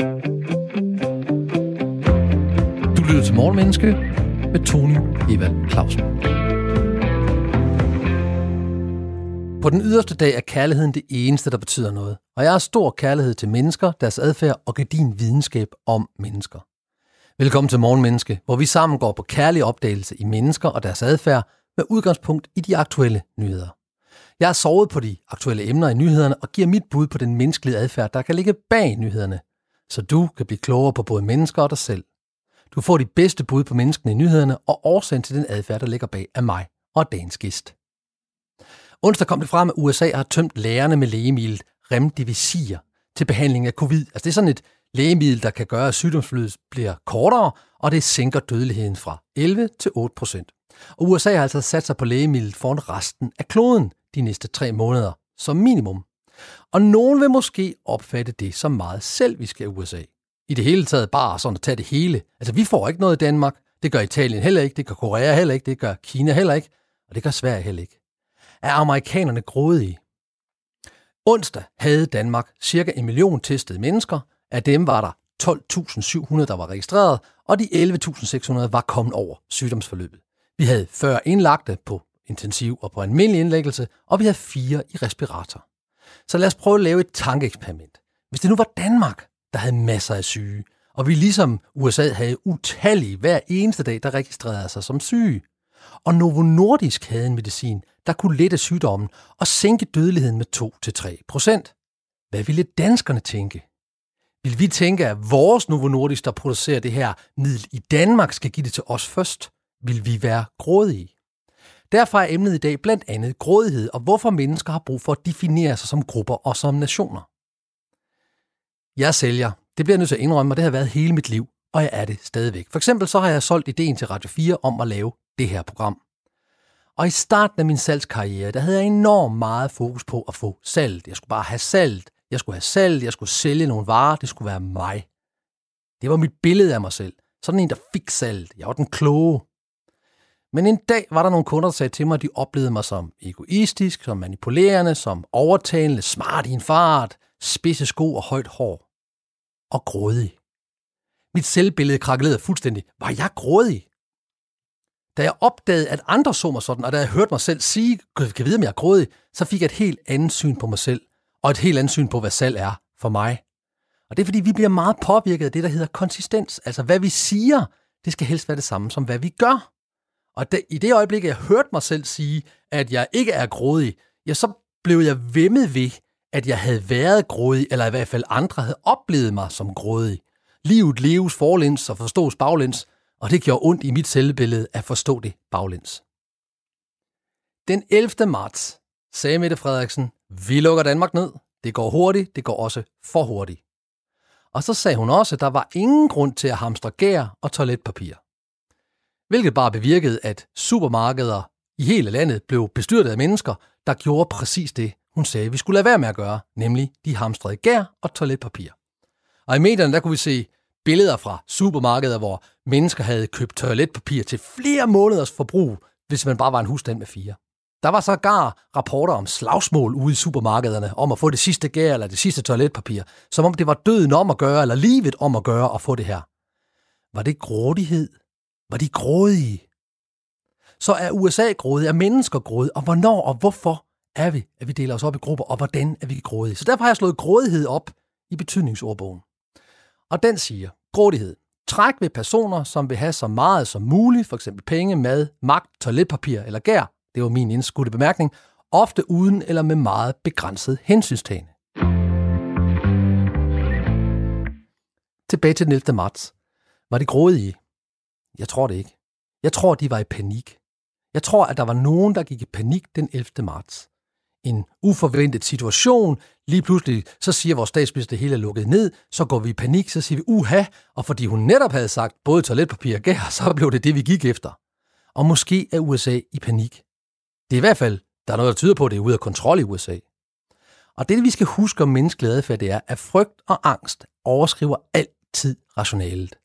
Du lytter til Morgenmenneske med Tony Evald Clausen. På den yderste dag er kærligheden det eneste, der betyder noget. Og jeg har stor kærlighed til mennesker, deres adfærd og din videnskab om mennesker. Velkommen til Morgenmenneske, hvor vi sammen går på kærlig opdagelse i mennesker og deres adfærd med udgangspunkt i de aktuelle nyheder. Jeg har sovet på de aktuelle emner i nyhederne og giver mit bud på den menneskelige adfærd, der kan ligge bag nyhederne, så du kan blive klogere på både mennesker og dig selv. Du får de bedste bud på menneskene i nyhederne og årsagen til den adfærd, der ligger bag af mig og dagens gæst. Onsdag kom det frem, at USA har tømt lærerne med lægemidlet Remdesivir til behandling af covid. Altså det er sådan et lægemiddel, der kan gøre, at sygdomsforløbet bliver kortere, og det sænker dødeligheden fra 11 til 8 procent. Og USA har altså sat sig på lægemidlet foran resten af kloden de næste tre måneder som minimum. Og nogen vil måske opfatte det som meget selvisk af USA. I det hele taget bare sådan at tage det hele. Altså vi får ikke noget i Danmark, det gør Italien heller ikke, det gør Korea heller ikke, det gør Kina heller ikke, og det gør Sverige heller ikke. Er amerikanerne grådige? Onsdag havde Danmark cirka en million testede mennesker. Af dem var der 12.700, der var registreret, og de 11.600 var kommet over sygdomsforløbet. Vi havde 40 indlagte på intensiv og på almindelig indlæggelse, og vi havde fire i respirator. Så lad os prøve at lave et tankeeksperiment. Hvis det nu var Danmark, der havde masser af syge, og vi ligesom USA havde utallige hver eneste dag, der registrerede sig som syge, og Novo Nordisk havde en medicin, der kunne lette sygdommen og sænke dødeligheden med 2-3 procent. Hvad ville danskerne tænke? Vil vi tænke, at vores Novo Nordisk, der producerer det her middel i Danmark, skal give det til os først? Vil vi være grådige? Derfor er emnet i dag blandt andet grådighed og hvorfor mennesker har brug for at definere sig som grupper og som nationer. Jeg sælger. Det bliver jeg nødt til at indrømme, og det har været hele mit liv, og jeg er det stadigvæk. For eksempel så har jeg solgt ideen til Radio 4 om at lave det her program. Og i starten af min salgskarriere, der havde jeg enormt meget fokus på at få salg. Jeg skulle bare have salg. Jeg skulle have salg. Jeg skulle sælge nogle varer. Det skulle være mig. Det var mit billede af mig selv. Sådan en, der fik salg. Jeg var den kloge. Men en dag var der nogle kunder, der sagde til mig, at de oplevede mig som egoistisk, som manipulerende, som overtalende, smart i en fart, spidse sko og højt hår. Og grådig. Mit selvbillede krakkelerede fuldstændig. Var jeg grådig? Da jeg opdagede, at andre så mig sådan, og da jeg hørte mig selv sige, kan jeg vide, om jeg er grådig, så fik jeg et helt andet syn på mig selv, og et helt andet syn på, hvad salg er for mig. Og det er, fordi vi bliver meget påvirket af det, der hedder konsistens. Altså, hvad vi siger, det skal helst være det samme som, hvad vi gør. Og det, i det øjeblik, jeg hørte mig selv sige, at jeg ikke er grådig, ja, så blev jeg vemmet ved, at jeg havde været grådig, eller i hvert fald andre havde oplevet mig som grådig. Livet leves forlæns og forstås baglæns, og det gjorde ondt i mit selvbillede at forstå det baglæns. Den 11. marts sagde Mette Frederiksen, vi lukker Danmark ned. Det går hurtigt, det går også for hurtigt. Og så sagde hun også, at der var ingen grund til at hamstre gær og toiletpapir hvilket bare bevirkede, at supermarkeder i hele landet blev bestyrtet af mennesker, der gjorde præcis det, hun sagde, vi skulle lade være med at gøre, nemlig de hamstrede gær og toiletpapir. Og i medierne der kunne vi se billeder fra supermarkeder, hvor mennesker havde købt toiletpapir til flere måneders forbrug, hvis man bare var en husstand med fire. Der var så gar rapporter om slagsmål ude i supermarkederne, om at få det sidste gær eller det sidste toiletpapir, som om det var døden om at gøre, eller livet om at gøre at få det her. Var det grådighed, var de grådige? Så er USA grådige, er mennesker grådige, og hvornår og hvorfor er vi, at vi deler os op i grupper, og hvordan er vi grådige? Så derfor har jeg slået grådighed op i betydningsordbogen. Og den siger, grådighed. Træk ved personer, som vil have så meget som muligt, f.eks. penge, mad, magt, toiletpapir eller gær, det var min indskudte bemærkning, ofte uden eller med meget begrænset hensynstagen. Tilbage til den 11. marts. Var det grådige? Jeg tror det ikke. Jeg tror, de var i panik. Jeg tror, at der var nogen, der gik i panik den 11. marts. En uforventet situation. Lige pludselig, så siger vores statsminister, det hele er lukket ned. Så går vi i panik, så siger vi uha. Og fordi hun netop havde sagt både toiletpapir og gær, så blev det det, vi gik efter. Og måske er USA i panik. Det er i hvert fald, der er noget, der tyder på, at det er ude af kontrol i USA. Og det, vi skal huske om menneskelig adfærd, det er, at frygt og angst overskriver altid rationalet.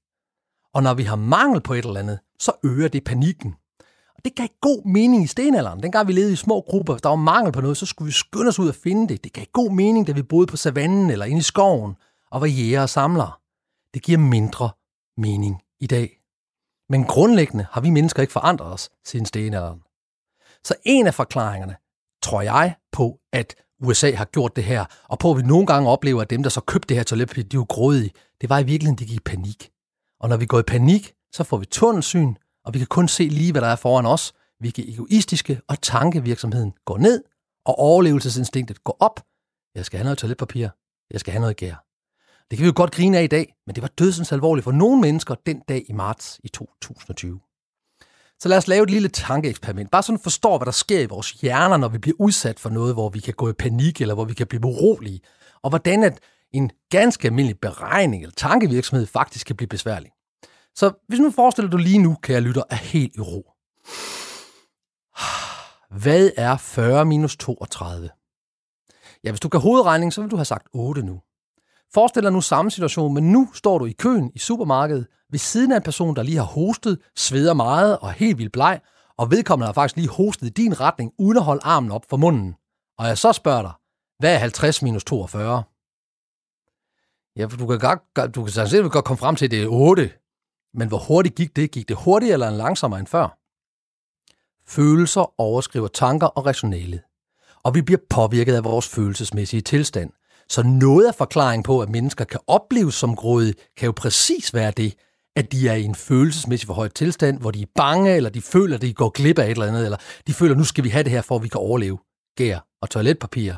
Og når vi har mangel på et eller andet, så øger det panikken. Og det gav god mening i stenalderen. Dengang vi levede i små grupper, der var mangel på noget, så skulle vi skynde os ud og finde det. Det gav god mening, da vi boede på savannen eller inde i skoven og var jæger og samlere. det giver mindre mening i dag. Men grundlæggende har vi mennesker ikke forandret os siden stenalderen. Så en af forklaringerne, tror jeg, på at USA har gjort det her, og på at vi nogle gange oplever, at dem, der så købte det her toiletpapir, de var grådige, det var i virkeligheden, de gik i panik. Og når vi går i panik, så får vi tunnelsyn, og vi kan kun se lige, hvad der er foran os. Vi er egoistiske, og tankevirksomheden går ned, og overlevelsesinstinktet går op. Jeg skal have noget toiletpapir. Jeg skal have noget gær. Det kan vi jo godt grine af i dag, men det var dødsens alvorligt for nogle mennesker den dag i marts i 2020. Så lad os lave et lille tankeeksperiment. Bare sådan forstå, hvad der sker i vores hjerner, når vi bliver udsat for noget, hvor vi kan gå i panik, eller hvor vi kan blive urolige. Og hvordan at en ganske almindelig beregning eller tankevirksomhed faktisk kan blive besværlig. Så hvis nu forestiller du lige nu, kære lytter, er helt i ro. Hvad er 40 minus 32? Ja, hvis du kan hovedregning, så vil du have sagt 8 nu. Forestil dig nu samme situation, men nu står du i køen i supermarkedet ved siden af en person, der lige har hostet, sveder meget og er helt vildt bleg, og vedkommende har faktisk lige hostet i din retning, uden at holde armen op for munden. Og jeg så spørger dig, hvad er 50 minus 42? Ja, du kan, godt, du kan sandsynligvis godt komme frem til, at det er 8. Men hvor hurtigt gik det? Gik det hurtigere eller langsommere end før? Følelser overskriver tanker og rationale. Og vi bliver påvirket af vores følelsesmæssige tilstand. Så noget af forklaringen på, at mennesker kan opleves som grådige, kan jo præcis være det, at de er i en følelsesmæssig forhøjet tilstand, hvor de er bange, eller de føler, at de går glip af et eller andet, eller de føler, at nu skal vi have det her, for at vi kan overleve. Gær og toiletpapir.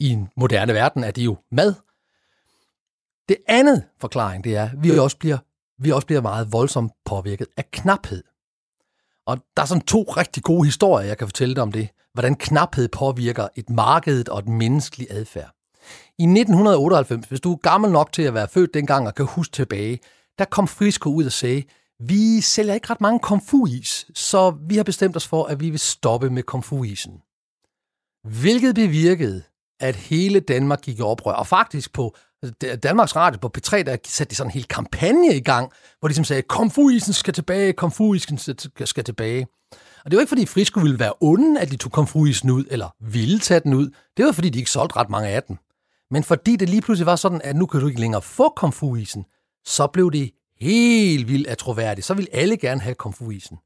I en moderne verden er det jo mad. Det andet forklaring, det er, at vi også bliver, vi også bliver meget voldsomt påvirket af knaphed. Og der er sådan to rigtig gode historier, jeg kan fortælle dig om det. Hvordan knaphed påvirker et marked og et menneskelig adfærd. I 1998, hvis du er gammel nok til at være født dengang og kan huske tilbage, der kom Frisco ud og sagde, vi sælger ikke ret mange komfuis, så vi har bestemt os for, at vi vil stoppe med komfuisen. Hvilket bevirkede, at hele Danmark gik i oprør. Og faktisk på Altså, Danmarks Radio på P3, der satte de sådan en hel kampagne i gang, hvor de som sagde, komfuisen skal tilbage, komfuisen skal tilbage. Og det var ikke, fordi Frisco ville være onde, at de tog komfuisen ud, eller ville tage den ud. Det var, fordi de ikke solgte ret mange af den. Men fordi det lige pludselig var sådan, at nu kan du ikke længere få komfuisen, så blev det helt vildt atroværdigt. Så ville alle gerne have komfuisen.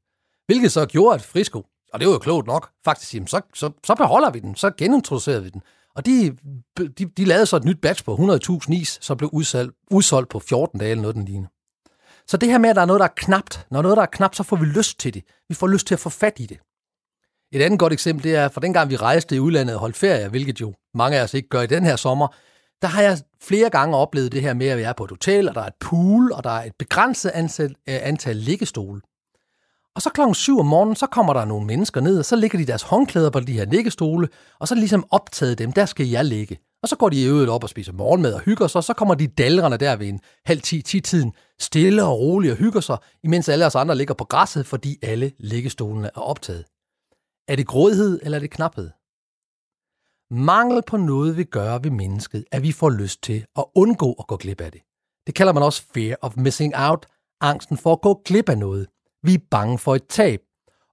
Hvilket så gjorde, at Frisco, og det var jo klogt nok, faktisk jamen, så, så, så beholder vi den, så genintroducerer vi den. Og de, de, de lavede så et nyt batch på 100.000 is, som blev udsolgt, udsolgt på 14 dage eller noget den lignende. Så det her med, at der er noget, der er knapt, når noget, der er knapt, så får vi lyst til det. Vi får lyst til at få fat i det. Et andet godt eksempel, det er, for dengang vi rejste i udlandet og holdt ferie, hvilket jo mange af os ikke gør i den her sommer, der har jeg flere gange oplevet det her med, at vi er på et hotel, og der er et pool, og der er et begrænset antal, øh, antal liggestole. Og så klokken 7 om morgenen, så kommer der nogle mennesker ned, og så ligger de deres håndklæder på de her liggestole, og så er de ligesom optaget dem, der skal jeg ligge. Og så går de i øvrigt op og spiser morgenmad og hygger sig, og så kommer de dalrende der ved en halv ti, ti tiden, stille og roligt og hygger sig, imens alle os andre ligger på græsset, fordi alle liggestolene er optaget. Er det grådighed, eller er det knaphed? Mangel på noget vil gøre ved mennesket, at vi får lyst til at undgå at gå glip af det. Det kalder man også fear of missing out, angsten for at gå glip af noget. Vi er bange for et tab,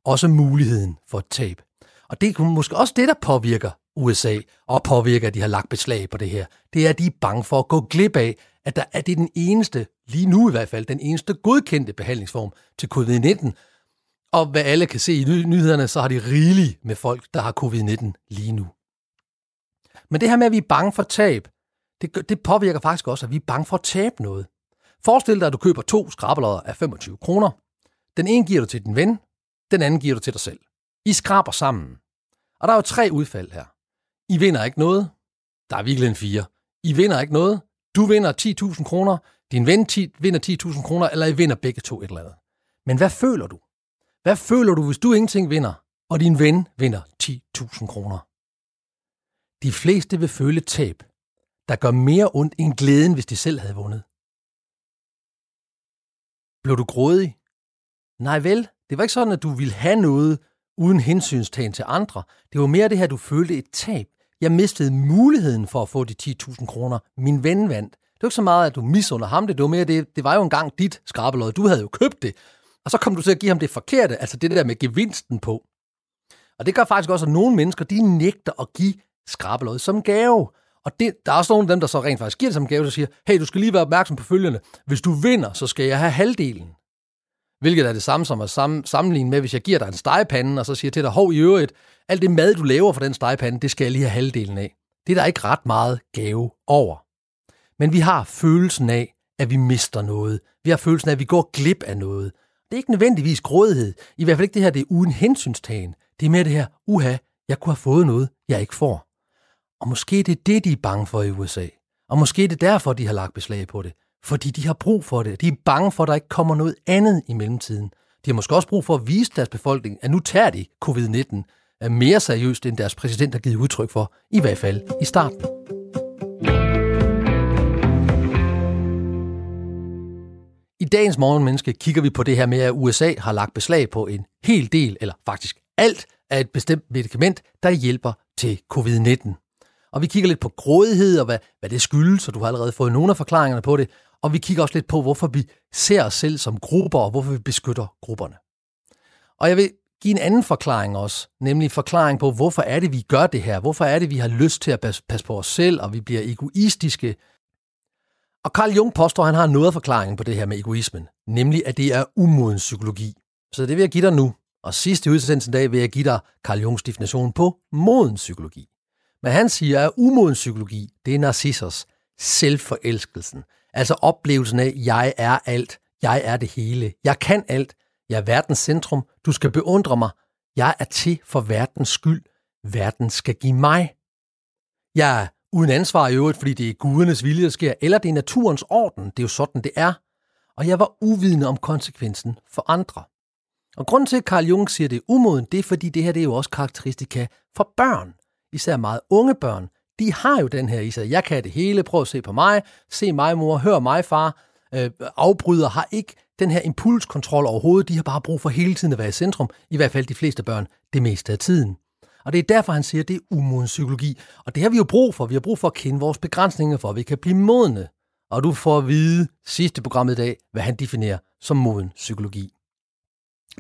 også muligheden for et tab. Og det er måske også det, der påvirker USA, og påvirker, at de har lagt beslag på det her. Det er, at de er bange for at gå glip af, at der er det den eneste, lige nu i hvert fald, den eneste godkendte behandlingsform til covid-19. Og hvad alle kan se i nyhederne, så har de rigeligt med folk, der har covid-19 lige nu. Men det her med, at vi er bange for tab, det, det påvirker faktisk også, at vi er bange for at tabe noget. Forestil dig, at du køber to skrabelodder af 25 kroner. Den ene giver du til din ven, den anden giver du til dig selv. I skraber sammen. Og der er jo tre udfald her. I vinder ikke noget. Der er virkelig en fire. I vinder ikke noget. Du vinder 10.000 kroner. Din ven 10, vinder 10.000 kroner, eller I vinder begge to et eller andet. Men hvad føler du? Hvad føler du, hvis du ingenting vinder, og din ven vinder 10.000 kroner? De fleste vil føle tab, der gør mere ondt end glæden, hvis de selv havde vundet. Blev du grådig? Nej vel, det var ikke sådan, at du ville have noget uden hensynstagen til andre. Det var mere det her, du følte et tab. Jeg mistede muligheden for at få de 10.000 kroner. Min ven vandt. Det var ikke så meget, at du misunder ham det. Det var mere det, det var jo engang dit skrabelod. Du havde jo købt det. Og så kom du til at give ham det forkerte, altså det der med gevinsten på. Og det gør faktisk også, at nogle mennesker, de nægter at give skrabelod som gave. Og det, der er også nogle af dem, der så rent faktisk giver det som gave, der siger, hey, du skal lige være opmærksom på følgende. Hvis du vinder, så skal jeg have halvdelen. Hvilket er det samme som at sammenligne med, hvis jeg giver dig en stegepande, og så siger til dig, hov i øvrigt, alt det mad, du laver for den stegepande, det skal jeg lige have halvdelen af. Det er der ikke ret meget gave over. Men vi har følelsen af, at vi mister noget. Vi har følelsen af, at vi går glip af noget. Det er ikke nødvendigvis grådighed. I hvert fald ikke det her, det er uden hensynstagen. Det er mere det her, uha, jeg kunne have fået noget, jeg ikke får. Og måske det er det, de er bange for i USA. Og måske det er derfor, de har lagt beslag på det. Fordi de har brug for det. De er bange for, at der ikke kommer noget andet i mellemtiden. De har måske også brug for at vise deres befolkning, at nu tager de covid-19 mere seriøst, end deres præsident har givet udtryk for, i hvert fald i starten. I dagens morgenmenneske kigger vi på det her med, at USA har lagt beslag på en hel del, eller faktisk alt, af et bestemt medicament, der hjælper til covid-19. Og vi kigger lidt på grådighed og hvad, hvad det skyldes, og du har allerede fået nogle af forklaringerne på det. Og vi kigger også lidt på, hvorfor vi ser os selv som grupper, og hvorfor vi beskytter grupperne. Og jeg vil give en anden forklaring også, nemlig forklaring på, hvorfor er det, vi gør det her? Hvorfor er det, vi har lyst til at passe på os selv, og vi bliver egoistiske? Og Carl Jung påstår, at han har noget af forklaringen på det her med egoismen, nemlig at det er umoden psykologi. Så det vil jeg give dig nu. Og sidst i udsendelsen dag vil jeg give dig Carl Jungs definition på moden psykologi. Men han siger, at umoden psykologi, det er narcissers selvforelskelsen. Altså oplevelsen af, jeg er alt, jeg er det hele, jeg kan alt, jeg er verdens centrum, du skal beundre mig, jeg er til for verdens skyld, verden skal give mig. Jeg er uden ansvar i øvrigt, fordi det er gudernes vilje, der sker, eller det er naturens orden, det er jo sådan, det er. Og jeg var uvidende om konsekvensen for andre. Og grunden til, at Carl Jung siger, at det er umoden, det er, fordi det her det er jo også karakteristika for børn. Især meget unge børn. De har jo den her i sig. Jeg kan det hele. Prøv at se på mig. Se mig, mor. Hør mig, far. Øh, afbryder har ikke den her impulskontrol overhovedet. De har bare brug for hele tiden at være i centrum. I hvert fald de fleste børn. Det meste af tiden. Og det er derfor, han siger, at det er umoden psykologi. Og det har vi jo brug for. Vi har brug for at kende vores begrænsninger, for at vi kan blive modne. Og du får at vide sidste programmet i dag, hvad han definerer som moden psykologi.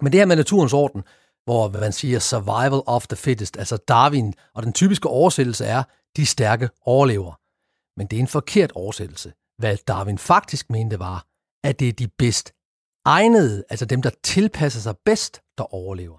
Men det her med naturens orden, hvor man siger survival of the fittest, altså Darwin, og den typiske oversættelse er, de stærke overlever. Men det er en forkert oversættelse. Hvad Darwin faktisk mente var, at det er de bedst egnede, altså dem, der tilpasser sig bedst, der overlever.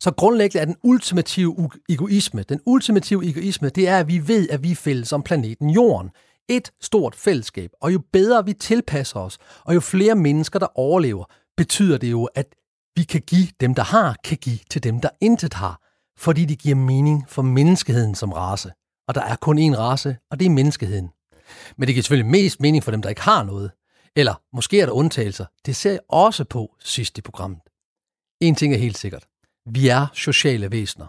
Så grundlæggende er den ultimative egoisme, den ultimative egoisme, det er, at vi ved, at vi er fælles om planeten Jorden. Et stort fællesskab, og jo bedre vi tilpasser os, og jo flere mennesker, der overlever, betyder det jo, at vi kan give dem, der har, kan give til dem, der intet har, fordi det giver mening for menneskeheden som race. Og der er kun én race, og det er menneskeheden. Men det giver selvfølgelig mest mening for dem, der ikke har noget. Eller måske er der undtagelser. Det ser jeg også på sidst i programmet. En ting er helt sikkert. Vi er sociale væsener.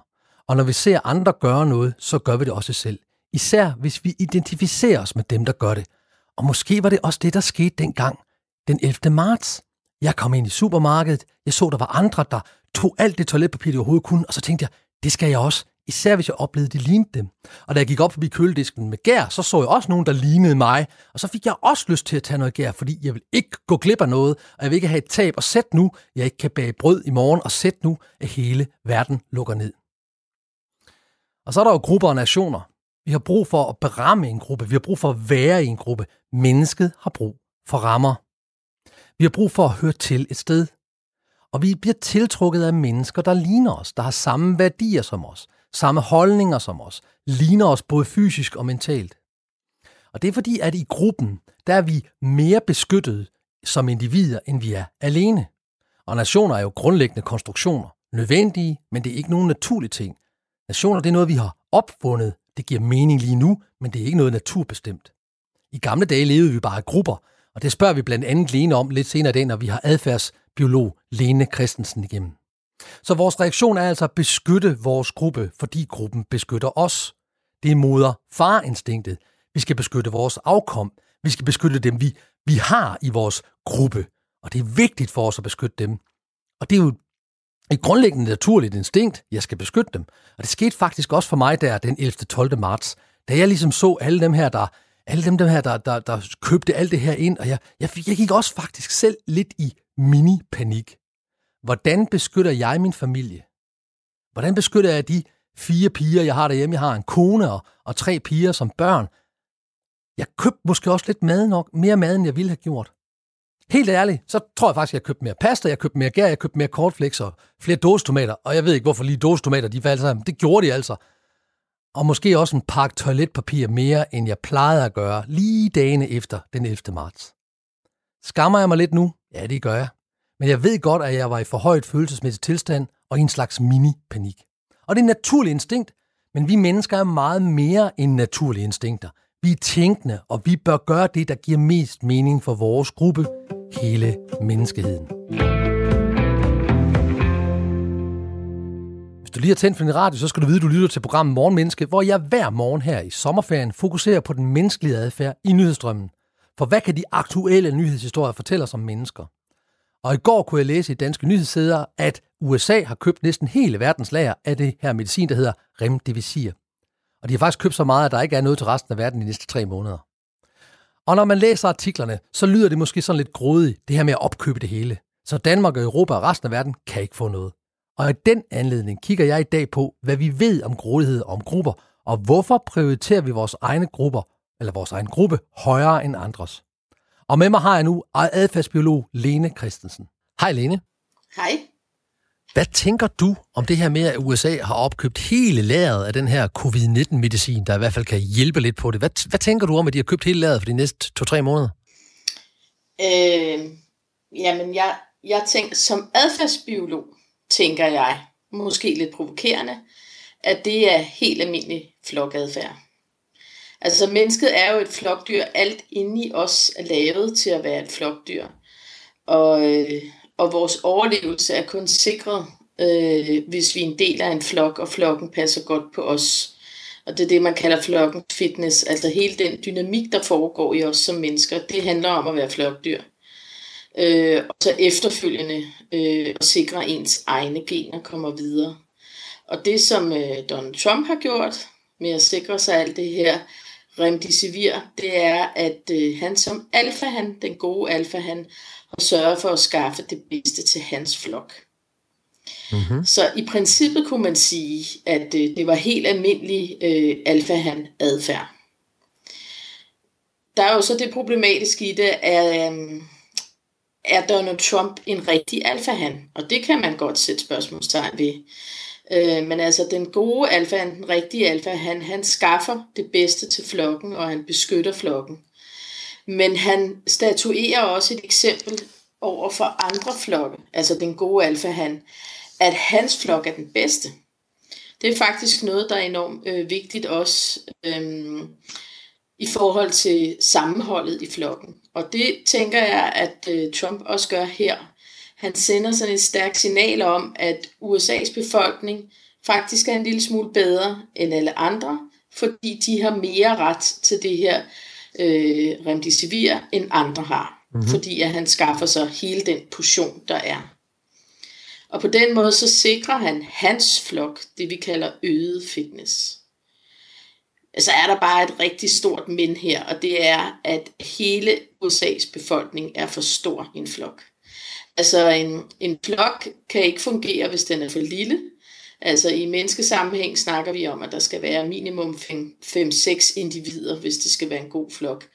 Og når vi ser andre gøre noget, så gør vi det også selv. Især hvis vi identificerer os med dem, der gør det. Og måske var det også det, der skete dengang, den 11. marts. Jeg kom ind i supermarkedet, jeg så, der var andre, der tog alt det toiletpapir, de overhovedet kunne, og så tænkte jeg, det skal jeg også. Især hvis jeg oplevede, det de lignede dem. Og da jeg gik op forbi køledisken med gær, så så jeg også nogen, der lignede mig. Og så fik jeg også lyst til at tage noget gær, fordi jeg vil ikke gå glip af noget, og jeg vil ikke have et tab. Og sæt nu, jeg ikke kan bage brød i morgen, og sæt nu, at hele verden lukker ned. Og så er der jo grupper og nationer. Vi har brug for at beramme en gruppe. Vi har brug for at være i en gruppe. Mennesket har brug for rammer. Vi har brug for at høre til et sted. Og vi bliver tiltrukket af mennesker, der ligner os, der har samme værdier som os, samme holdninger som os, ligner os både fysisk og mentalt. Og det er fordi, at i gruppen, der er vi mere beskyttet som individer, end vi er alene. Og nationer er jo grundlæggende konstruktioner. Nødvendige, men det er ikke nogen naturlig ting. Nationer, det er noget, vi har opfundet. Det giver mening lige nu, men det er ikke noget naturbestemt. I gamle dage levede vi bare i grupper, og det spørger vi blandt andet Lene om lidt senere i dag, når vi har adfærdsbiolog Lene Christensen igennem. Så vores reaktion er altså at beskytte vores gruppe, fordi gruppen beskytter os. Det er moder-far-instinktet. Vi skal beskytte vores afkom. Vi skal beskytte dem, vi, vi har i vores gruppe. Og det er vigtigt for os at beskytte dem. Og det er jo et grundlæggende naturligt instinkt. Jeg skal beskytte dem. Og det skete faktisk også for mig der den 11. 12. marts, da jeg ligesom så alle dem her, der alle dem, der, her, der, der, der købte alt det her ind, og jeg, jeg, jeg gik også faktisk selv lidt i mini-panik. Hvordan beskytter jeg min familie? Hvordan beskytter jeg de fire piger, jeg har derhjemme. Jeg har en kone og, og tre piger som børn. Jeg købte måske også lidt mad nok, mere mad, end jeg ville have gjort. Helt ærligt, så tror jeg faktisk, at jeg købte mere pasta, jeg købte mere gær, jeg købte mere cornflakes og flere dåstomater. Og jeg ved ikke, hvorfor lige dåstomater, de faldt sammen. Det gjorde de altså. Og måske også en pakke toiletpapir mere, end jeg plejede at gøre lige dagene efter den 11. marts. Skammer jeg mig lidt nu? Ja, det gør jeg. Men jeg ved godt, at jeg var i for højt følelsesmæssig tilstand og i en slags mini-panik. Og det er et naturligt instinkt, men vi mennesker er meget mere end naturlige instinkter. Vi er tænkende, og vi bør gøre det, der giver mest mening for vores gruppe, hele menneskeheden. Hvis du lige har tændt for din radio, så skal du vide, at du lytter til programmet Morgenmenneske, hvor jeg hver morgen her i sommerferien fokuserer på den menneskelige adfærd i nyhedsstrømmen. For hvad kan de aktuelle nyhedshistorier fortælle os om mennesker? Og i går kunne jeg læse i Danske Nyhedssæder, at USA har købt næsten hele verdens lager af det her medicin, der hedder Remdesivir. Og de har faktisk købt så meget, at der ikke er noget til resten af verden de næste tre måneder. Og når man læser artiklerne, så lyder det måske sådan lidt grådigt, det her med at opkøbe det hele. Så Danmark og Europa og resten af verden kan ikke få noget. Og i den anledning kigger jeg i dag på, hvad vi ved om grådighed om grupper, og hvorfor prioriterer vi vores egne grupper, eller vores egen gruppe, højere end andres. Og med mig har jeg nu adfærdsbiolog Lene Christensen. Hej Lene. Hej. Hvad tænker du om det her med, at USA har opkøbt hele lageret af den her covid-19-medicin, der i hvert fald kan hjælpe lidt på det? Hvad, hvad tænker du om, at de har købt hele lageret for de næste to-tre måneder? Øh, jamen, jeg, jeg tænker, som adfærdsbiolog, tænker jeg, måske lidt provokerende, at det er helt almindelig flokadfærd. Altså mennesket er jo et flokdyr. Alt inde i os er lavet til at være et flokdyr. Og, øh, og vores overlevelse er kun sikret, øh, hvis vi er en del af en flok, og flokken passer godt på os. Og det er det, man kalder flokken fitness. Altså hele den dynamik, der foregår i os som mennesker, det handler om at være flokdyr. Øh, og så efterfølgende øh, at sikre, ens egne gener kommer videre. Og det, som øh, Donald Trump har gjort med at sikre sig alt det her, remdesivir, det er, at øh, han som alfa, han, den gode alfa, han har sørget for at skaffe det bedste til hans flok. Mm-hmm. Så i princippet kunne man sige, at øh, det var helt almindelig øh, alfa-han adfærd. Der er jo så det problematiske i det, at øh, er Donald Trump en rigtig alfa-han? Og det kan man godt sætte spørgsmålstegn ved. Øh, men altså den gode alfa, den rigtige alfa, han, han skaffer det bedste til flokken, og han beskytter flokken. Men han statuerer også et eksempel over for andre flokke, altså den gode alfa, han, at hans flok er den bedste. Det er faktisk noget, der er enormt øh, vigtigt også øh, i forhold til sammenholdet i flokken. Og det tænker jeg, at øh, Trump også gør her han sender sådan et stærkt signal om, at USA's befolkning faktisk er en lille smule bedre end alle andre, fordi de har mere ret til det her øh, remdesivir, end andre har. Mm-hmm. Fordi at han skaffer sig hele den portion, der er. Og på den måde så sikrer han hans flok, det vi kalder øget fitness. Så er der bare et rigtig stort men her, og det er, at hele USA's befolkning er for stor en flok. Altså en, en flok kan ikke fungere, hvis den er for lille. Altså i menneskesammenhæng snakker vi om, at der skal være minimum 5-6 individer, hvis det skal være en god flok.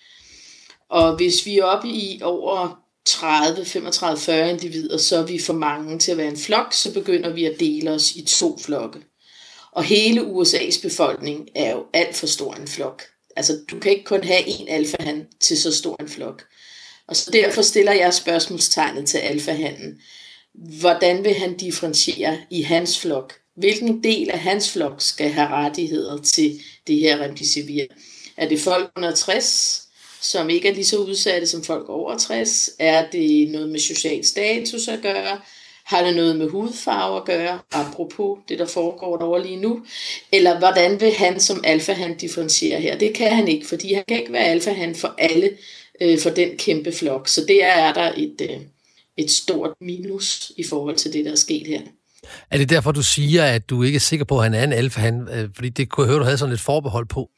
Og hvis vi er oppe i over 30, 35, 40 individer, så er vi for mange til at være en flok, så begynder vi at dele os i to flokke. Og hele USA's befolkning er jo alt for stor en flok. Altså du kan ikke kun have en alfahan til så stor en flok. Og så derfor stiller jeg spørgsmålstegnet til alfahanden. Hvordan vil han differentiere i hans flok? Hvilken del af hans flok skal have rettigheder til det her remdesivir? Er det folk under 60, som ikke er lige så udsatte som folk over 60? Er det noget med social status at gøre? Har det noget med hudfarve at gøre, apropos det, der foregår derovre lige nu? Eller hvordan vil han som alfa han differentiere her? Det kan han ikke, fordi han kan ikke være alfa han for alle øh, for den kæmpe flok. Så det er der et, øh, et stort minus i forhold til det, der er sket her. Er det derfor, du siger, at du ikke er sikker på, at han er en alfa? Han, øh, fordi det kunne jeg høre, du havde sådan lidt forbehold på.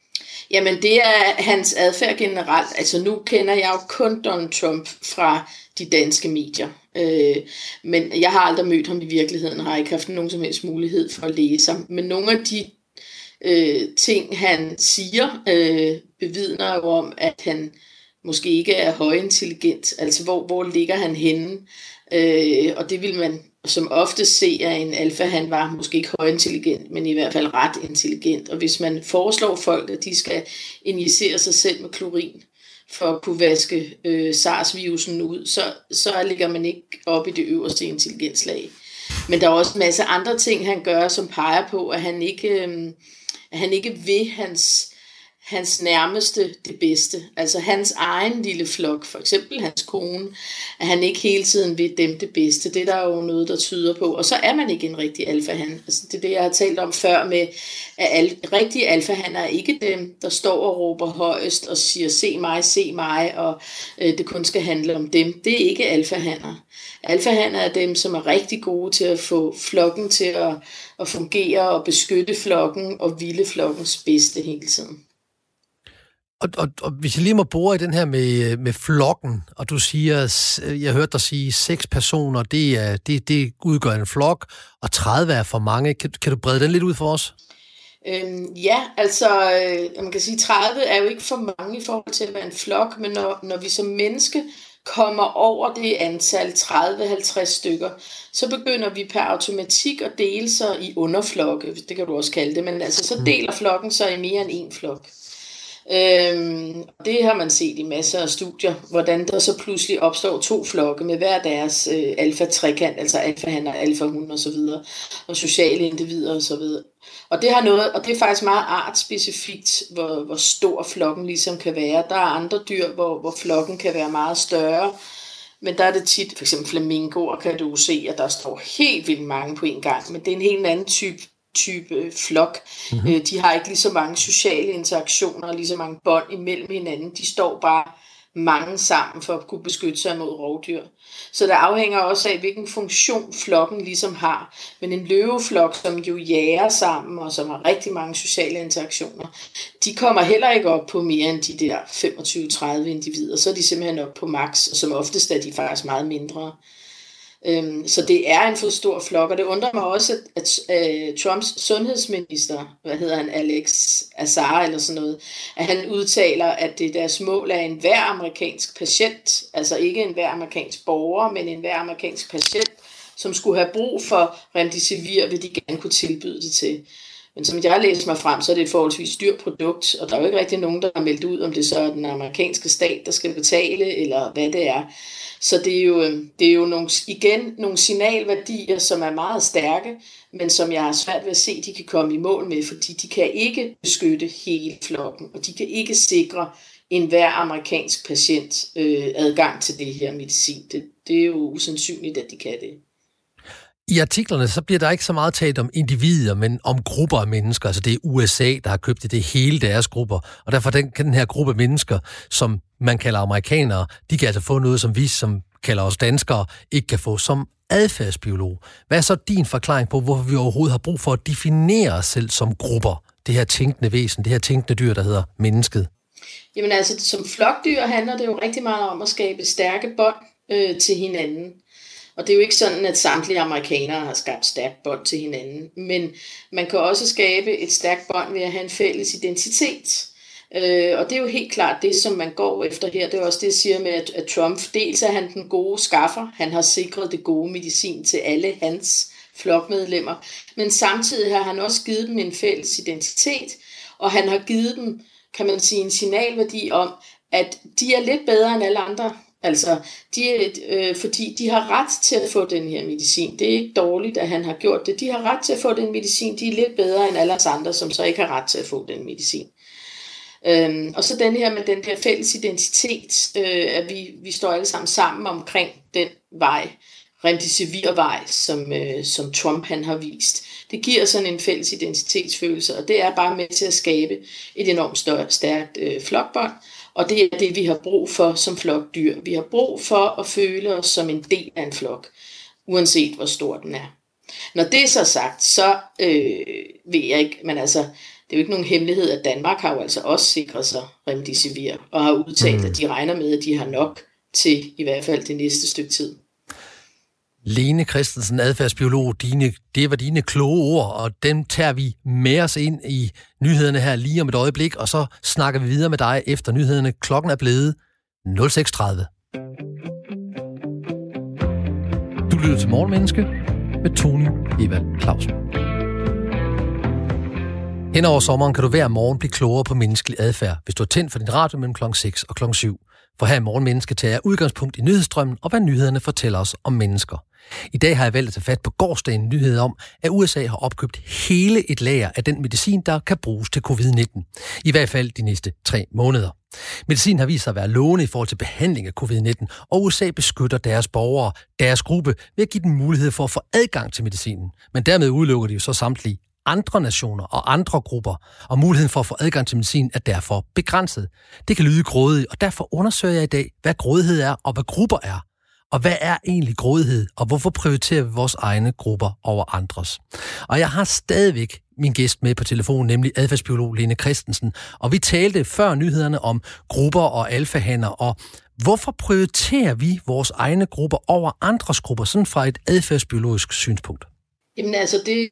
Jamen det er hans adfærd generelt. Altså nu kender jeg jo kun Donald Trump fra de danske medier. Øh, men jeg har aldrig mødt ham i virkeligheden, har ikke haft nogen som helst mulighed for at læse ham. Men nogle af de øh, ting, han siger, øh, bevidner jo om, at han måske ikke er højintelligent. Altså hvor, hvor ligger han henne? Øh, og det vil man som ofte se, at en alfa han var måske ikke højintelligent, men i hvert fald ret intelligent. Og hvis man foreslår folk, at de skal injicere sig selv med klorin, for at kunne vaske øh, SARS-virusen ud, så, så ligger man ikke op i det øverste intelligenslag. Men der er også en masse andre ting, han gør, som peger på, at han ikke, øh, at han ikke vil hans hans nærmeste det bedste. Altså hans egen lille flok, for eksempel hans kone, at han ikke hele tiden vil dem det bedste. Det er der jo noget, der tyder på. Og så er man ikke en rigtig alfahan. Altså det er det, jeg har talt om før med, at al, rigtige alfahan er ikke dem, der står og råber højest og siger, se mig, se mig, og øh, det kun skal handle om dem. Det er ikke alfahaner. Alfahaner er dem, som er rigtig gode til at få flokken til at, at fungere og beskytte flokken og ville flokkens bedste hele tiden. Og, og, og hvis jeg lige må bore i den her med, med flokken, og du siger, jeg hørte dig sige, seks personer, det, er, det, det udgør en flok, og 30 er for mange. Kan, kan du brede den lidt ud for os? Øhm, ja, altså øh, man kan sige, 30 er jo ikke for mange i forhold til at være en flok, men når, når vi som menneske kommer over det antal 30-50 stykker, så begynder vi per automatik at dele sig i underflokke, det kan du også kalde det, men altså så mm. deler flokken sig i mere end en flok. Øhm, det har man set i masser af studier, hvordan der så pludselig opstår to flokke med hver deres øh, alfa-trekant, altså alfa-han og alfa-hun og så videre, og sociale individer og så videre. Og det har noget, og det er faktisk meget artspecifikt, hvor, hvor stor flokken ligesom kan være. Der er andre dyr, hvor, hvor flokken kan være meget større, men der er det tit, for eksempel flamingoer kan du se, at der står helt vildt mange på en gang, men det er en helt anden type type flok. Mm-hmm. De har ikke lige så mange sociale interaktioner og lige så mange bånd imellem hinanden. De står bare mange sammen for at kunne beskytte sig mod rovdyr. Så det afhænger også af, hvilken funktion flokken ligesom har. Men en løveflok, som jo jager sammen og som har rigtig mange sociale interaktioner, de kommer heller ikke op på mere end de der 25-30 individer. Så er de simpelthen op på max, og som oftest er de faktisk meget mindre. Øhm, så det er en for stor flok, og det undrer mig også, at, at uh, Trumps sundhedsminister, hvad hedder han, Alex Azar eller sådan noget, at han udtaler, at det deres mål er en hver amerikansk patient, altså ikke en hver amerikansk borger, men en hver amerikansk patient, som skulle have brug for remdesivir, vil de gerne kunne tilbyde det til. Men som jeg læser mig frem, så er det et forholdsvis dyrt produkt, og der er jo ikke rigtig nogen, der har meldt ud, om det så er den amerikanske stat, der skal betale, eller hvad det er. Så det er jo, øh, det er jo nogle, igen nogle signalværdier, som er meget stærke, men som jeg har svært ved at se, de kan komme i mål med, fordi de kan ikke beskytte hele flokken, og de kan ikke sikre enhver amerikansk patient øh, adgang til det her medicin. Det, det er jo usandsynligt, at de kan det. I artiklerne så bliver der ikke så meget talt om individer, men om grupper af mennesker. Altså det er USA, der har købt det, det er hele deres grupper. Og derfor den, kan den her gruppe mennesker, som man kalder amerikanere, de kan altså få noget, som vi, som kalder os danskere, ikke kan få som adfærdsbiolog. Hvad er så din forklaring på, hvorfor vi overhovedet har brug for at definere os selv som grupper? Det her tænkende væsen, det her tænkende dyr, der hedder mennesket. Jamen altså, som flokdyr handler det jo rigtig meget om at skabe stærke bånd øh, til hinanden. Og det er jo ikke sådan, at samtlige amerikanere har skabt stærkt bånd til hinanden, men man kan også skabe et stærkt bånd ved at have en fælles identitet. Øh, og det er jo helt klart det, som man går efter her. Det er også det, jeg siger med, at, at Trump, dels er han den gode skaffer, han har sikret det gode medicin til alle hans flokmedlemmer, men samtidig har han også givet dem en fælles identitet, og han har givet dem, kan man sige, en signalværdi om, at de er lidt bedre end alle andre Altså, de, øh, fordi de har ret til at få den her medicin. Det er ikke dårligt, at han har gjort det. De har ret til at få den medicin. De er lidt bedre end alle os andre, som så ikke har ret til at få den medicin. Øhm, og så den her med den her fælles identitet, øh, at vi, vi står alle sammen sammen omkring den vej, remdesivir-vej, som, øh, som Trump han har vist. Det giver sådan en fælles identitetsfølelse, og det er bare med til at skabe et enormt større, stærkt øh, flokbånd, og det er det, vi har brug for som flokdyr. Vi har brug for at føle os som en del af en flok, uanset hvor stor den er. Når det er så sagt, så øh, ved jeg ikke, men altså, det er jo ikke nogen hemmelighed, at Danmark har jo altså også sikret sig remdesivir, og har udtalt, mm. at de regner med, at de har nok til i hvert fald det næste stykke tid. Lene Christensen, adfærdsbiolog, dine, det var dine kloge ord, og dem tager vi med os ind i nyhederne her lige om et øjeblik, og så snakker vi videre med dig efter nyhederne. Klokken er blevet 06.30. Du lytter til Morgenmenneske med Tony Evald Clausen. Hen over sommeren kan du hver morgen blive klogere på menneskelig adfærd, hvis du er tændt for din radio mellem kl. 6 og kl. 7. For her i Morgenmenneske tager jeg udgangspunkt i nyhedsstrømmen og hvad nyhederne fortæller os om mennesker. I dag har jeg valgt at tage fat på gårdsdagen nyhed om, at USA har opkøbt hele et lager af den medicin, der kan bruges til covid-19. I hvert fald de næste tre måneder. Medicin har vist sig at være lovende i forhold til behandling af covid-19, og USA beskytter deres borgere, deres gruppe, ved at give dem mulighed for at få adgang til medicinen. Men dermed udelukker de jo så samtlige andre nationer og andre grupper, og muligheden for at få adgang til medicin er derfor begrænset. Det kan lyde grådigt, og derfor undersøger jeg i dag, hvad grådighed er og hvad grupper er. Og hvad er egentlig grådighed, og hvorfor prioriterer vi vores egne grupper over andres? Og jeg har stadigvæk min gæst med på telefon, nemlig adfærdsbiolog Lene Christensen. Og vi talte før nyhederne om grupper og alfahander, og hvorfor prioriterer vi vores egne grupper over andres grupper, sådan fra et adfærdsbiologisk synspunkt? Jamen altså, det,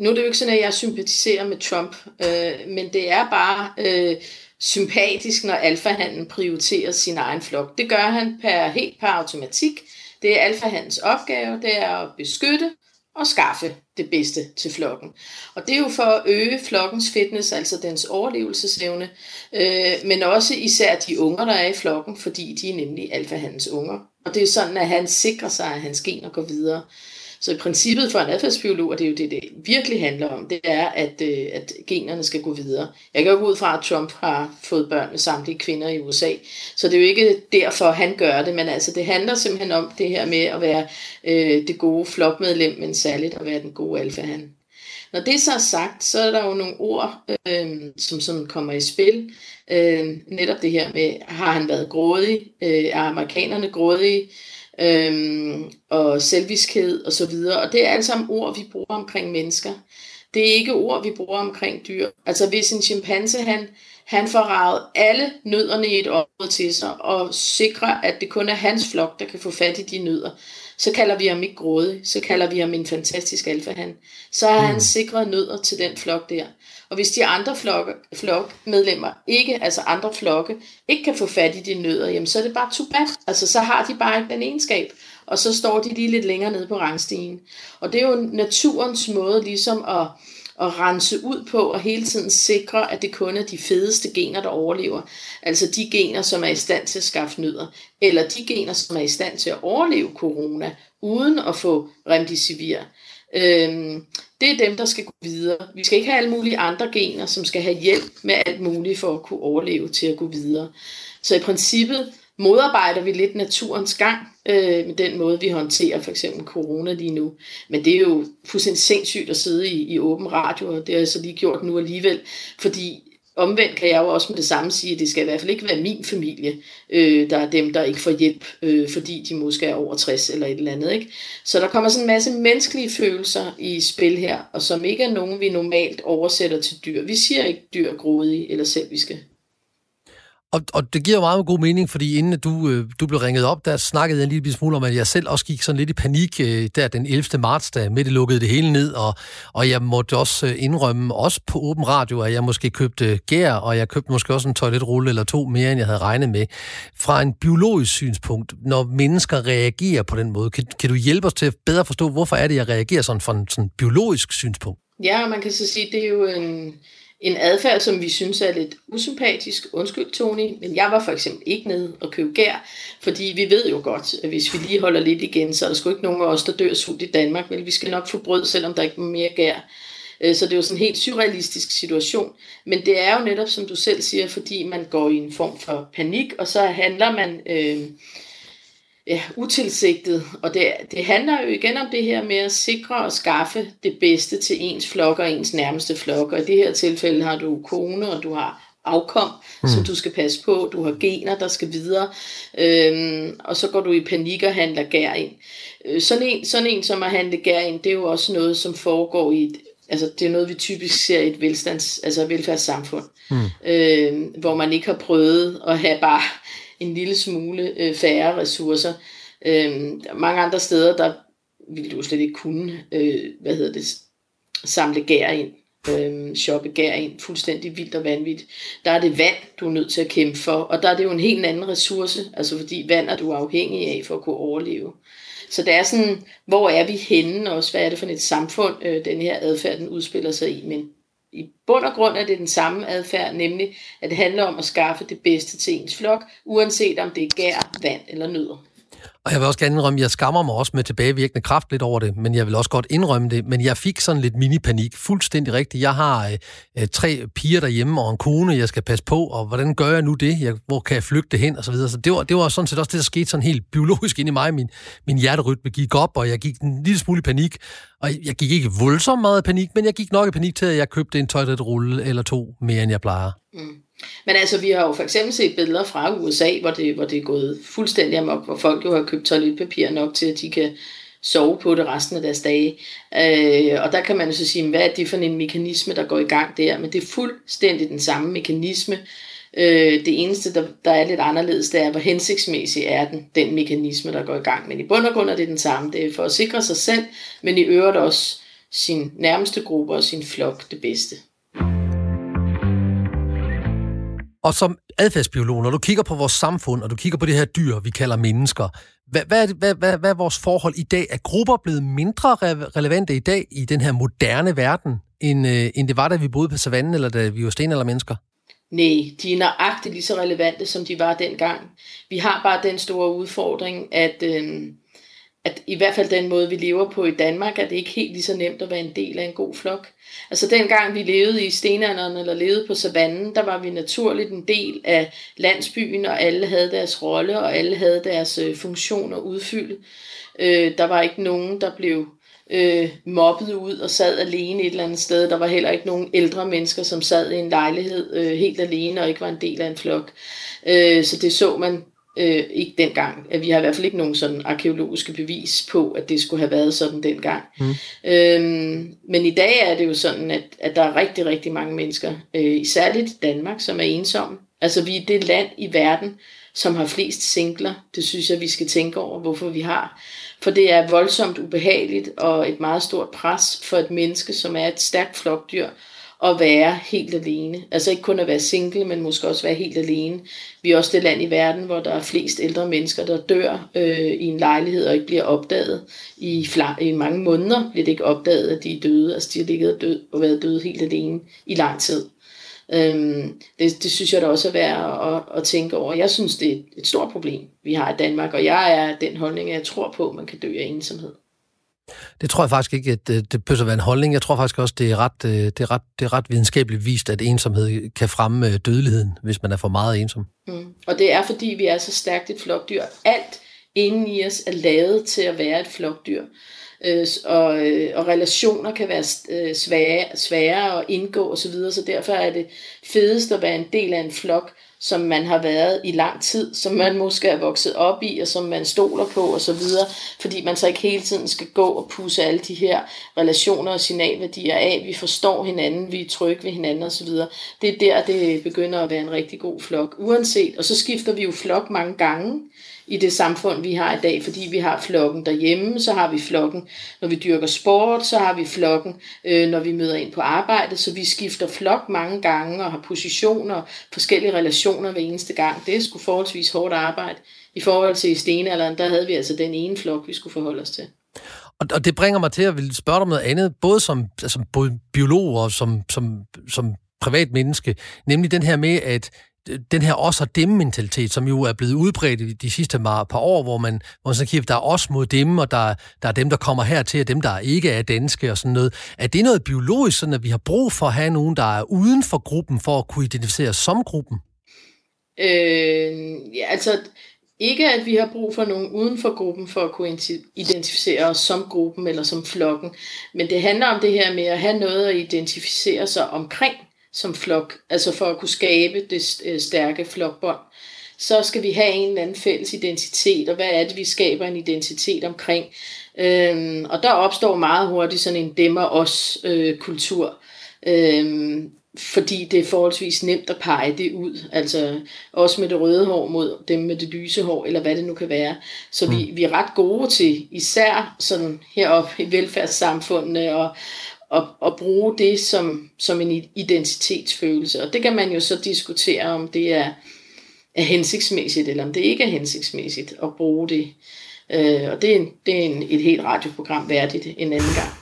nu er det jo ikke sådan, at jeg sympatiserer med Trump, øh, men det er bare øh, sympatisk, når alfahanden prioriterer sin egen flok. Det gør han per, helt per automatik. Det er alfahandens opgave, det er at beskytte og skaffe det bedste til flokken. Og det er jo for at øge flokkens fitness, altså dens overlevelsesevne, øh, men også især de unger, der er i flokken, fordi de er nemlig alfahandens unger. Og det er sådan, at han sikrer sig, at hans gener går videre. Så i princippet for en adfærdsbiolog, og det er jo det, det virkelig handler om, det er, at, øh, at generne skal gå videre. Jeg kan jo gå ud fra, at Trump har fået børn med samtlige kvinder i USA, så det er jo ikke derfor, han gør det, men altså det handler simpelthen om det her med at være øh, det gode flokmedlem, men særligt at være den gode alfahan. Når det så er sagt, så er der jo nogle ord, øh, som, som kommer i spil. Øh, netop det her med, har han været grådig? Øh, er amerikanerne grådige? Øhm, og selviskhed og så videre. Og det er alle sammen ord, vi bruger omkring mennesker. Det er ikke ord, vi bruger omkring dyr. Altså hvis en chimpanse, han, han får ravet alle nødderne i et område til sig, og sikrer, at det kun er hans flok, der kan få fat i de nødder, så kalder vi ham ikke grådig, så kalder vi ham en fantastisk alfahan. Så har han mm. sikret nødder til den flok der. Og hvis de andre flokke, flokmedlemmer ikke, altså andre flokke, ikke kan få fat i de nødder, jamen så er det bare too bad. Altså så har de bare ikke den egenskab. Og så står de lige lidt længere nede på rangstigen. Og det er jo naturens måde ligesom at, at rense ud på og hele tiden sikre, at det kun er de fedeste gener, der overlever. Altså de gener, som er i stand til at skaffe nødder. Eller de gener, som er i stand til at overleve corona, uden at få remdesivir. Øhm, det er dem, der skal gå videre. Vi skal ikke have alle mulige andre gener, som skal have hjælp med alt muligt for at kunne overleve til at gå videre. Så i princippet modarbejder vi lidt naturens gang øh, med den måde, vi håndterer for eksempel corona lige nu. Men det er jo fuldstændig sindssygt at sidde i, i åben radio, og det har jeg så lige gjort nu alligevel, fordi Omvendt kan jeg jo også med det samme sige, at det skal i hvert fald ikke være min familie, øh, der er dem, der ikke får hjælp, øh, fordi de måske er over 60 eller et eller andet. Ikke? Så der kommer sådan en masse menneskelige følelser i spil her, og som ikke er nogen, vi normalt oversætter til dyr. Vi siger ikke dyr grådige eller selviske. Og, og det giver jo meget god mening, fordi inden du, øh, du blev ringet op, der snakkede jeg en lille smule om, at jeg selv også gik sådan lidt i panik øh, der den 11. marts, da midt lukkede det hele ned, og, og jeg måtte også øh, indrømme, også på åben radio, at jeg måske købte øh, gær, og jeg købte måske også en toiletrulle eller to mere, end jeg havde regnet med. Fra en biologisk synspunkt, når mennesker reagerer på den måde, kan, kan du hjælpe os til at bedre forstå, hvorfor er det, jeg reagerer sådan fra en sådan biologisk synspunkt? Ja, man kan så sige, det er jo en en adfærd, som vi synes er lidt usympatisk. Undskyld, Tony, men jeg var for eksempel ikke nede og købe gær, fordi vi ved jo godt, at hvis vi lige holder lidt igen, så er der sgu ikke nogen af os, der dør sult i Danmark, men vi skal nok få brød, selvom der ikke er mere gær. Øh, så det er jo sådan en helt surrealistisk situation. Men det er jo netop, som du selv siger, fordi man går i en form for panik, og så handler man... Øh, ja, utilsigtet. Og det, det handler jo igen om det her med at sikre og skaffe det bedste til ens flok og ens nærmeste flok. Og i det her tilfælde har du kone, og du har afkom, mm. som du skal passe på. Du har gener, der skal videre. Øhm, og så går du i panik og handler gær ind. Øh, sådan en, sådan en som at handle gær ind, det er jo også noget, som foregår i et altså det er noget, vi typisk ser i et velstands, altså velfærdssamfund, mm. øh, hvor man ikke har prøvet at have bare en lille smule øh, færre ressourcer. Øh, mange andre steder, der ville du slet ikke kunne, øh, hvad hedder det, samle gær ind, øh, shoppe gær ind, fuldstændig vildt og vanvittigt. Der er det vand, du er nødt til at kæmpe for, og der er det jo en helt anden ressource, altså fordi vand er du afhængig af for at kunne overleve. Så det er sådan, hvor er vi henne også, hvad er det for et samfund, øh, den her adfærd, den udspiller sig i, men i bund og grund er det den samme adfærd, nemlig at det handler om at skaffe det bedste til ens flok, uanset om det er gær, vand eller nødder. Og jeg vil også gerne indrømme, at jeg skammer mig også med tilbagevirkende kraft lidt over det, men jeg vil også godt indrømme det. Men jeg fik sådan lidt mini-panik, fuldstændig rigtigt. Jeg har øh, tre piger derhjemme og en kone, jeg skal passe på, og hvordan gør jeg nu det? Jeg, hvor kan jeg flygte hen? Og så videre. Så det var, det var sådan set også det, der skete sådan helt biologisk ind i mig. Min, min hjerterytme gik op, og jeg gik en lille smule i panik. Og jeg gik ikke voldsomt meget i panik, men jeg gik nok i panik til, at jeg købte en toiletrulle eller to mere, end jeg plejer. Mm. Men altså, vi har jo for eksempel set billeder fra USA, hvor det, hvor det er gået fuldstændig amok, hvor folk jo har købt toiletpapir nok til, at de kan sove på det resten af deres dage. Øh, og der kan man jo så sige, hvad er det for en mekanisme, der går i gang der? Men det er fuldstændig den samme mekanisme. Øh, det eneste, der, der er lidt anderledes, det er, hvor hensigtsmæssig er den, den mekanisme, der går i gang. Men i bund og grund er det den samme. Det er for at sikre sig selv, men i øvrigt også sin nærmeste gruppe og sin flok det bedste. Og som adfærdsbiolog, når du kigger på vores samfund, og du kigger på det her dyr, vi kalder mennesker, hvad, hvad, hvad, hvad, hvad er vores forhold i dag? Er grupper blevet mindre re- relevante i dag i den her moderne verden, end, øh, end det var, da vi boede på savannen, eller da vi var sten eller mennesker? Nej, de er nøjagtigt lige så relevante, som de var dengang. Vi har bare den store udfordring, at, øh, at i hvert fald den måde, vi lever på i Danmark, er det ikke helt lige så nemt at være en del af en god flok. Altså dengang vi levede i stenalderen eller levede på savannen, der var vi naturligt en del af landsbyen, og alle havde deres rolle, og alle havde deres øh, funktioner udfyldt. Øh, der var ikke nogen, der blev øh, mobbet ud og sad alene et eller andet sted. Der var heller ikke nogen ældre mennesker, som sad i en lejlighed øh, helt alene og ikke var en del af en flok. Øh, så det så man Øh, ikke dengang. Vi har i hvert fald ikke nogen sådan arkeologiske bevis på, at det skulle have været sådan dengang. Mm. Øhm, men i dag er det jo sådan, at, at der er rigtig, rigtig mange mennesker, øh, særligt i Danmark, som er ensomme. Altså vi er det land i verden, som har flest singler. Det synes jeg, vi skal tænke over, hvorfor vi har. For det er voldsomt ubehageligt og et meget stort pres for et menneske, som er et stærkt flokdyr, at være helt alene. Altså ikke kun at være single, men måske også være helt alene. Vi er også det land i verden, hvor der er flest ældre mennesker, der dør øh, i en lejlighed og ikke bliver opdaget. I, I mange måneder bliver det ikke opdaget, at de er døde. Altså de har ligget død, og været døde helt alene i lang tid. Øhm, det, det synes jeg da også er værd at, at tænke over. Jeg synes, det er et stort problem, vi har i Danmark, og jeg er den holdning, at jeg tror på, at man kan dø af ensomhed. Det tror jeg faktisk ikke, at det, behøver at være en holdning. Jeg tror faktisk også, det er ret, øh, det er ret, det er ret videnskabeligt vist, at ensomhed kan fremme øh, dødeligheden, hvis man er for meget ensom. Mm. Og det er, fordi vi er så stærkt et flokdyr. Alt inden i os er lavet til at være et flokdyr. Øh, og, øh, og relationer kan være øh, svære, svære at indgå osv., så, videre, så derfor er det fedest at være en del af en flok, som man har været i lang tid, som man måske er vokset op i, og som man stoler på og så videre, fordi man så ikke hele tiden skal gå og pusse alle de her relationer og signalværdier af, vi forstår hinanden, vi er trygge ved hinanden og så videre. Det er der, det begynder at være en rigtig god flok, uanset, og så skifter vi jo flok mange gange, i det samfund, vi har i dag, fordi vi har flokken derhjemme, så har vi flokken, når vi dyrker sport, så har vi flokken, øh, når vi møder ind på arbejde, så vi skifter flok mange gange og har positioner, forskellige relationer hver eneste gang. Det er sgu forholdsvis hårdt arbejde. I forhold til stenalderen, der havde vi altså den ene flok, vi skulle forholde os til. Og, det bringer mig til at ville spørge dig om noget andet, både som, altså både biolog og som, som, som privat menneske, nemlig den her med, at øh, den her os og dem mentalitet, som jo er blevet udbredt de sidste par år, hvor man, hvor man så kigger, der er os mod dem, og der, der er dem, der kommer hertil, og dem, der ikke er danske og sådan noget. Er det noget biologisk, sådan at vi har brug for at have nogen, der er uden for gruppen, for at kunne identificere som gruppen? Øh, ja, altså ikke at vi har brug for nogen uden for gruppen for at kunne identificere os som gruppen eller som flokken, men det handler om det her med at have noget at identificere sig omkring som flok, altså for at kunne skabe det øh, stærke flokbånd. så skal vi have en eller anden fælles identitet, og hvad er det, vi skaber en identitet omkring. Øhm, og der opstår meget hurtigt sådan en demmer-os-kultur. Øh, øhm, fordi det er forholdsvis nemt at pege det ud, altså også med det røde hår mod dem med det lyse hår, eller hvad det nu kan være. Så mm. vi, vi er ret gode til, især sådan heroppe i velfærdssamfundene, og, og, og bruge det som, som en identitetsfølelse. Og det kan man jo så diskutere, om det er, er hensigtsmæssigt, eller om det ikke er hensigtsmæssigt at bruge det. Øh, og det er, en, det er en, et helt radioprogram værdigt en anden gang.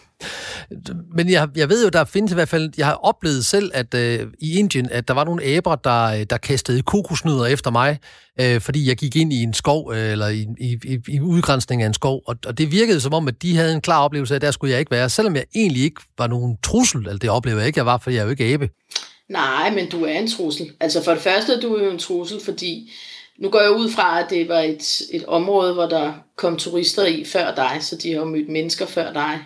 Men jeg, jeg ved jo, der findes i hvert fald, jeg har oplevet selv, at øh, i Indien, at der var nogle æber, der, øh, der kastede kokosnødder efter mig, øh, fordi jeg gik ind i en skov, øh, eller i, i, i, i udgrænsning af en skov, og, og det virkede som om, at de havde en klar oplevelse af, at der skulle jeg ikke være, selvom jeg egentlig ikke var nogen trussel, eller det oplevede jeg ikke, jeg var, for jeg er jo ikke æbe. Nej, men du er en trussel. Altså for det første, du er jo en trussel, fordi nu går jeg ud fra, at det var et, et område, hvor der kom turister i før dig, så de har jo mødt mennesker før dig.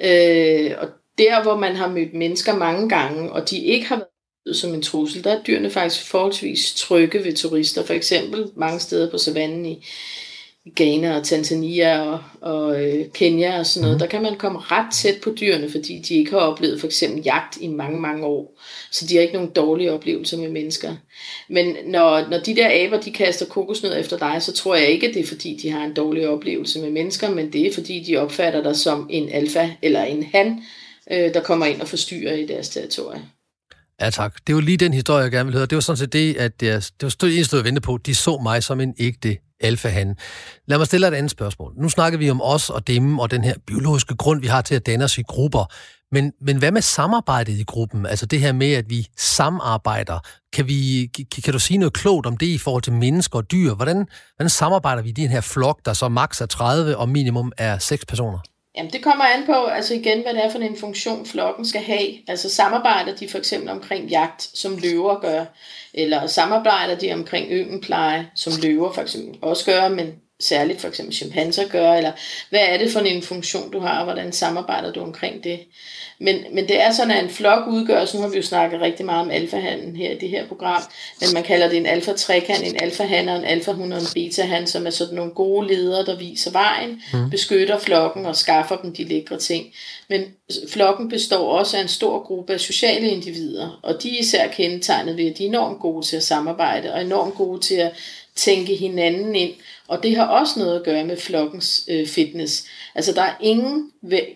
Øh, og der, hvor man har mødt mennesker mange gange, og de ikke har været som en trussel, der er dyrene faktisk forholdsvis trygge ved turister. For eksempel mange steder på savannen i, Ghana og Tanzania og, og øh, Kenya og sådan noget, mm. der kan man komme ret tæt på dyrene, fordi de ikke har oplevet for eksempel jagt i mange, mange år. Så de har ikke nogen dårlige oplevelser med mennesker. Men når, når de der aber, de kaster kokosnød efter dig, så tror jeg ikke, at det er fordi, de har en dårlig oplevelse med mennesker, men det er fordi, de opfatter dig som en alfa eller en han, øh, der kommer ind og forstyrrer i deres territorie. Ja tak. Det var lige den historie, jeg gerne ville høre. Det var sådan set det, at jeg, det var det eneste, jeg ventede på. De så mig som en ægte alfahan. Lad mig stille et andet spørgsmål. Nu snakker vi om os og dem og den her biologiske grund, vi har til at danne os i grupper. Men, men hvad med samarbejdet i gruppen? Altså det her med, at vi samarbejder. Kan, vi, kan, kan du sige noget klogt om det i forhold til mennesker og dyr? Hvordan, hvordan samarbejder vi i den her flok, der så maks er 30 og minimum er 6 personer? Jamen det kommer an på, altså igen, hvad det er for en funktion flokken skal have. Altså samarbejder de for eksempel omkring jagt, som løver gør, eller samarbejder de omkring yngelpleje, som løver for eksempel også gør, men særligt for eksempel chimpanser gør, eller hvad er det for en funktion, du har, og hvordan samarbejder du omkring det? Men, men det er sådan, at en flok udgøres, nu har vi jo snakket rigtig meget om alfahanden her i det her program, men man kalder det en alfa-trekant, en alfahan og en alfahund og en betahan, som er sådan nogle gode ledere, der viser vejen, mm. beskytter flokken og skaffer dem de lækre ting. Men flokken består også af en stor gruppe af sociale individer, og de er især kendetegnet ved, at de er enormt gode til at samarbejde, og enormt gode til at tænke hinanden ind, og det har også noget at gøre med flokkens øh, fitness. Altså der er ingen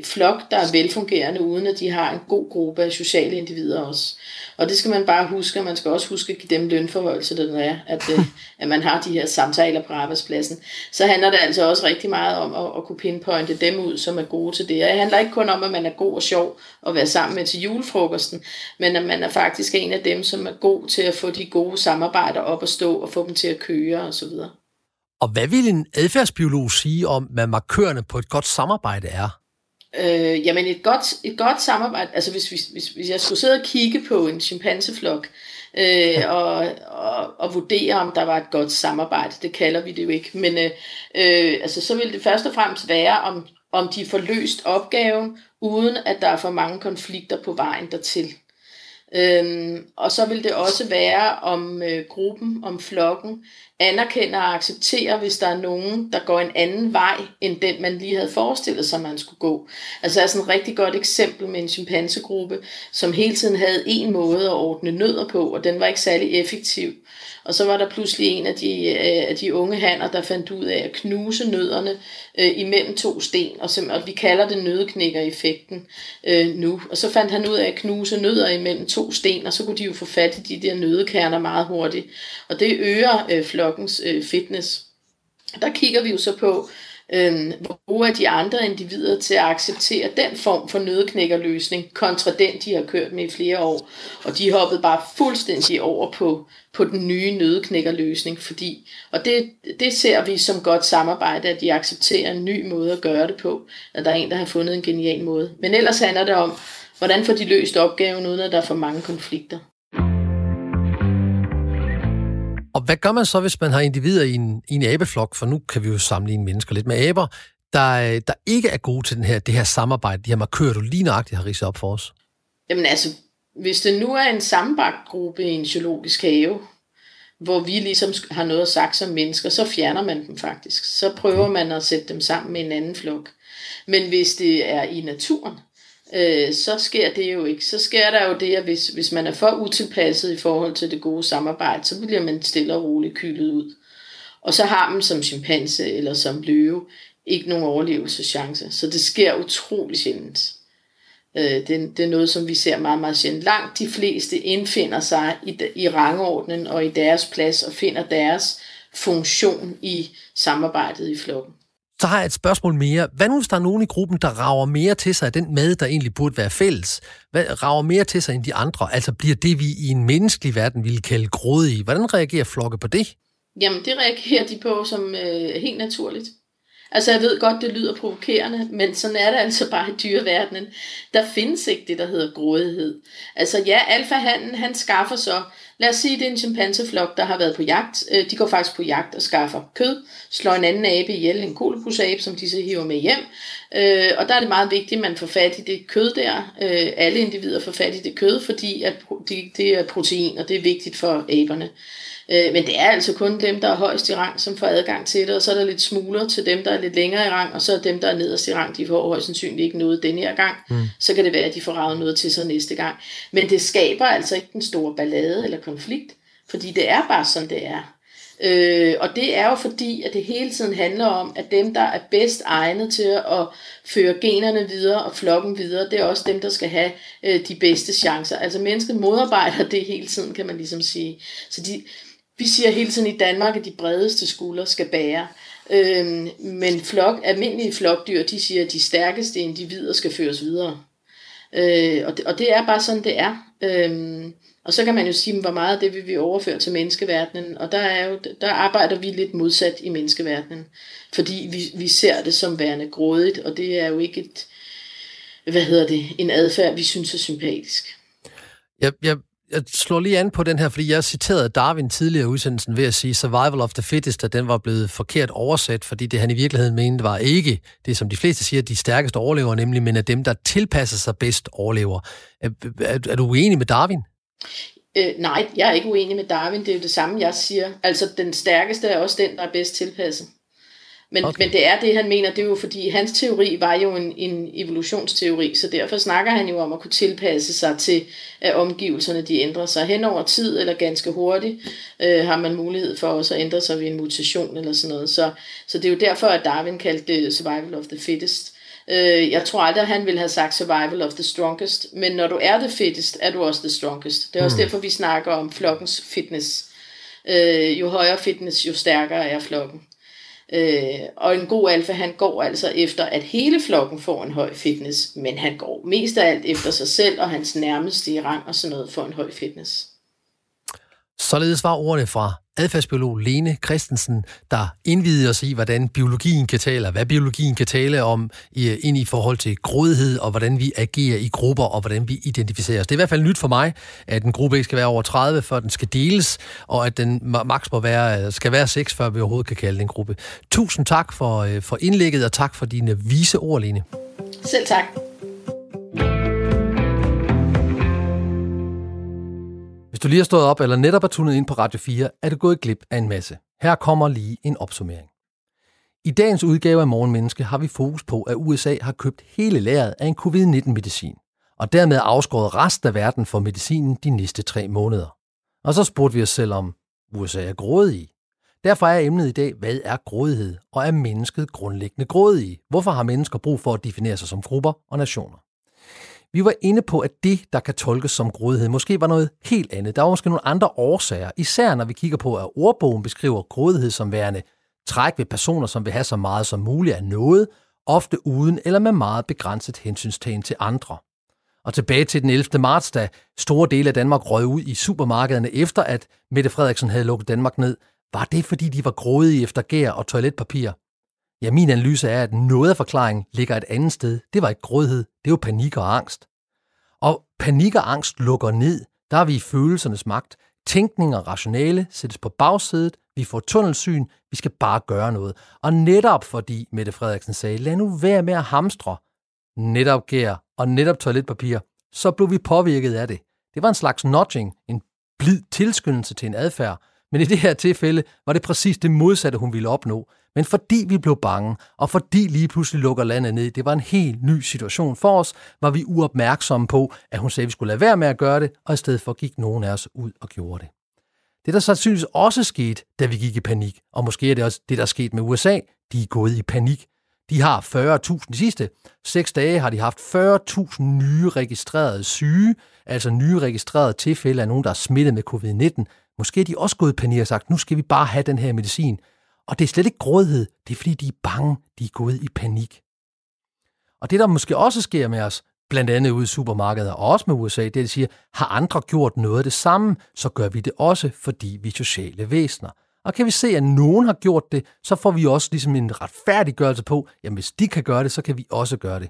flok, der er velfungerende, uden at de har en god gruppe af sociale individer også. Og det skal man bare huske, og man skal også huske at give dem lønforhold, så det er, at, øh, at man har de her samtaler på arbejdspladsen. Så handler det altså også rigtig meget om at, at kunne pinpointe dem ud, som er gode til det. Og det handler ikke kun om, at man er god og sjov at være sammen med til julefrokosten, men at man er faktisk en af dem, som er god til at få de gode samarbejder op at stå og få dem til at køre osv. Og hvad vil en adfærdsbiolog sige om, hvad markørerne på et godt samarbejde er? Øh, jamen et godt, et godt samarbejde, altså hvis, hvis, hvis, hvis jeg skulle sidde og kigge på en chimpanseflok, øh, og, og, og vurdere, om der var et godt samarbejde, det kalder vi det jo ikke, men øh, øh, altså, så vil det først og fremmest være, om, om de får løst opgaven, uden at der er for mange konflikter på vejen dertil. Øhm, og så vil det også være om øh, gruppen, om flokken, anerkender og accepterer, hvis der er nogen, der går en anden vej, end den man lige havde forestillet sig, man skulle gå. Altså er sådan et rigtig godt eksempel med en chimpansegruppe, som hele tiden havde en måde at ordne nødder på, og den var ikke særlig effektiv. Og så var der pludselig en af de, øh, af de unge hanner, der fandt ud af at knuse nødderne øh, imellem to sten, og, som, og vi kalder det nødeknikker-effekten øh, nu. Og så fandt han ud af at knuse nødder imellem to sten, og så kunne de jo få fat i de der nødekerner meget hurtigt. Og det øger øh, flokkens øh, fitness. Der kigger vi jo så på, øh, hvor er de andre individer til at acceptere den form for nødknækkerløsning, kontra den, de har kørt med i flere år. Og de hoppede bare fuldstændig over på, på den nye nødknækkerløsning, fordi, og det, det ser vi som godt samarbejde, at de accepterer en ny måde at gøre det på, at der er en, der har fundet en genial måde. Men ellers handler det om, hvordan får de løst opgaven, uden at der er for mange konflikter. Hvad gør man så, hvis man har individer i en, i en abeflok, for nu kan vi jo sammenligne mennesker lidt med aber, der, der ikke er gode til den her, det her samarbejde, de her markører, du lige nøjagtigt har ridset op for os? Jamen altså, hvis det nu er en sammenbagt gruppe i en zoologisk have, hvor vi ligesom har noget sagt som mennesker, så fjerner man dem faktisk. Så prøver man at sætte dem sammen med en anden flok. Men hvis det er i naturen, øh, så sker det jo ikke. Så sker der jo det, at hvis, hvis man er for utilpasset i forhold til det gode samarbejde, så bliver man stille og roligt kylet ud. Og så har man som chimpanse eller som løve ikke nogen overlevelseschance. Så det sker utrolig sjældent. Øh, det, det er noget, som vi ser meget, meget sjældent. Langt de fleste indfinder sig i, i rangordnen og i deres plads og finder deres funktion i samarbejdet i flokken. Så har jeg et spørgsmål mere. Hvad nu, hvis der er nogen i gruppen, der rager mere til sig af den mad, der egentlig burde være fælles? Hvad rager mere til sig end de andre? Altså bliver det, vi i en menneskelig verden ville kalde grådige. Hvordan reagerer flokke på det? Jamen, det reagerer de på som øh, helt naturligt. Altså jeg ved godt, det lyder provokerende, men sådan er det altså bare i dyreverdenen. Der findes ikke det, der hedder grådighed. Altså ja, alfahanden, han skaffer så, lad os sige, det er en chimpanseflok, der har været på jagt. Øh, de går faktisk på jagt og skaffer kød, slår en anden abe ihjel, en kolopusabe, som de så hiver med hjem. Øh, og der er det meget vigtigt, at man får fat i det kød der. Øh, alle individer får fat i det kød, fordi at det er protein, og det er vigtigt for aberne. Øh, men det er altså kun dem, der er højst i rang, som får adgang til det, og så er der lidt smuler til dem, der er lidt længere i rang, og så er dem, der er nederst i rang, de får højst sandsynligt ikke noget denne her gang. Mm. Så kan det være, at de får ravet noget til sig næste gang. Men det skaber altså ikke den store ballade eller konflikt, fordi det er bare sådan, det er. Øh, og det er jo fordi, at det hele tiden handler om, at dem, der er bedst egnet til at føre generne videre og flokken videre, det er også dem, der skal have øh, de bedste chancer. Altså mennesket modarbejder det hele tiden, kan man ligesom sige. Så de, vi siger hele tiden i Danmark, at de bredeste skuldre skal bære. Øhm, men flok, almindelige flokdyr, de siger, at de stærkeste individer skal føres videre. Øh, og, det, og det er bare sådan, det er. Øhm, og så kan man jo sige, hvor meget af det vil vi overføre til menneskeverdenen. Og der, er jo, der arbejder vi lidt modsat i menneskeverdenen. Fordi vi, vi ser det som værende grådigt, og det er jo ikke et, hvad hedder det, en adfærd, vi synes er sympatisk. Jeg, jeg jeg slår lige an på den her, fordi jeg citerede Darwin tidligere i udsendelsen ved at sige, survival of the fittest, at den var blevet forkert oversat, fordi det han i virkeligheden mente var ikke det, som de fleste siger, de stærkeste overlever, nemlig, men at dem, der tilpasser sig bedst, overlever. Er, er, er du uenig med Darwin? Øh, nej, jeg er ikke uenig med Darwin. Det er jo det samme, jeg siger. Altså, den stærkeste er også den, der er bedst tilpasset. Men, okay. men det er det, han mener. Det er jo fordi, hans teori var jo en, en evolutionsteori, så derfor snakker han jo om at kunne tilpasse sig til, at omgivelserne de ændrer sig hen over tid, eller ganske hurtigt, øh, har man mulighed for også at ændre sig ved en mutation eller sådan noget. Så, så det er jo derfor, at Darwin kaldte det survival of the fittest. Øh, jeg tror aldrig, at han ville have sagt survival of the strongest, men når du er the fittest, er du også the strongest. Det er også mm. derfor, vi snakker om flokkens fitness. Øh, jo højere fitness, jo stærkere er flokken. Øh, og en god alfa, han går altså efter, at hele flokken får en høj fitness, men han går mest af alt efter sig selv og hans nærmeste i rang og sådan noget for en høj fitness. Således var ordene fra adfærdsbiolog Lene Christensen, der indvidede os i, hvordan biologien kan tale, hvad biologien kan tale om ind i forhold til grådighed, og hvordan vi agerer i grupper, og hvordan vi identificerer os. Det er i hvert fald nyt for mig, at en gruppe ikke skal være over 30, før den skal deles, og at den maks må være, skal være 6, før vi overhovedet kan kalde den en gruppe. Tusind tak for, øh, for indlægget, og tak for dine vise ord, Lene. Selv tak. Du lige har stået op eller netop er tunet ind på Radio 4, er du gået glip af en masse. Her kommer lige en opsummering. I dagens udgave af Morgenmenneske har vi fokus på, at USA har købt hele lageret af en covid-19-medicin, og dermed afskåret resten af verden for medicinen de næste tre måneder. Og så spurgte vi os selv om, USA er grådig. Derfor er emnet i dag, hvad er grådighed, og er mennesket grundlæggende grådige? Hvorfor har mennesker brug for at definere sig som grupper og nationer? Vi var inde på, at det, der kan tolkes som grådighed, måske var noget helt andet. Der var måske nogle andre årsager, især når vi kigger på, at ordbogen beskriver grådighed som værende træk ved personer, som vil have så meget som muligt af noget, ofte uden eller med meget begrænset hensynstagen til andre. Og tilbage til den 11. marts, da store dele af Danmark røg ud i supermarkederne efter, at Mette Frederiksen havde lukket Danmark ned, var det fordi de var grådige efter gær og toiletpapir? Ja, min analyse er, at noget af forklaringen ligger et andet sted. Det var ikke grådighed, det var panik og angst. Og panik og angst lukker ned. Der er vi i følelsernes magt. Tænkning og rationale sættes på bagsædet. Vi får tunnelsyn. Vi skal bare gøre noget. Og netop fordi Mette Frederiksen sagde, lad nu være med at hamstre netop gær og netop toiletpapir, så blev vi påvirket af det. Det var en slags nudging, en blid tilskyndelse til en adfærd, Men i det her tilfælde var det præcis det modsatte, hun ville opnå. Men fordi vi blev bange, og fordi lige pludselig lukker landet ned, det var en helt ny situation for os, var vi uopmærksomme på, at hun sagde, at vi skulle lade være med at gøre det, og i stedet for gik nogen af os ud og gjorde det. Det, der sandsynligvis også skete, da vi gik i panik, og måske er det også det, der skete med USA, de er gået i panik. De har 40.000 de sidste seks dage har de haft 40.000 nye registrerede syge, altså nye registrerede tilfælde af nogen, der er smittet med covid-19. Måske er de også gået i panik og sagt, nu skal vi bare have den her medicin. Og det er slet ikke grådighed, det er fordi, de er bange, de er gået i panik. Og det, der måske også sker med os, blandt andet ude i supermarkedet og også med USA, det er, at de siger, har andre gjort noget af det samme, så gør vi det også, fordi vi er sociale væsener. Og kan vi se, at nogen har gjort det, så får vi også ligesom en retfærdiggørelse på, jamen hvis de kan gøre det, så kan vi også gøre det.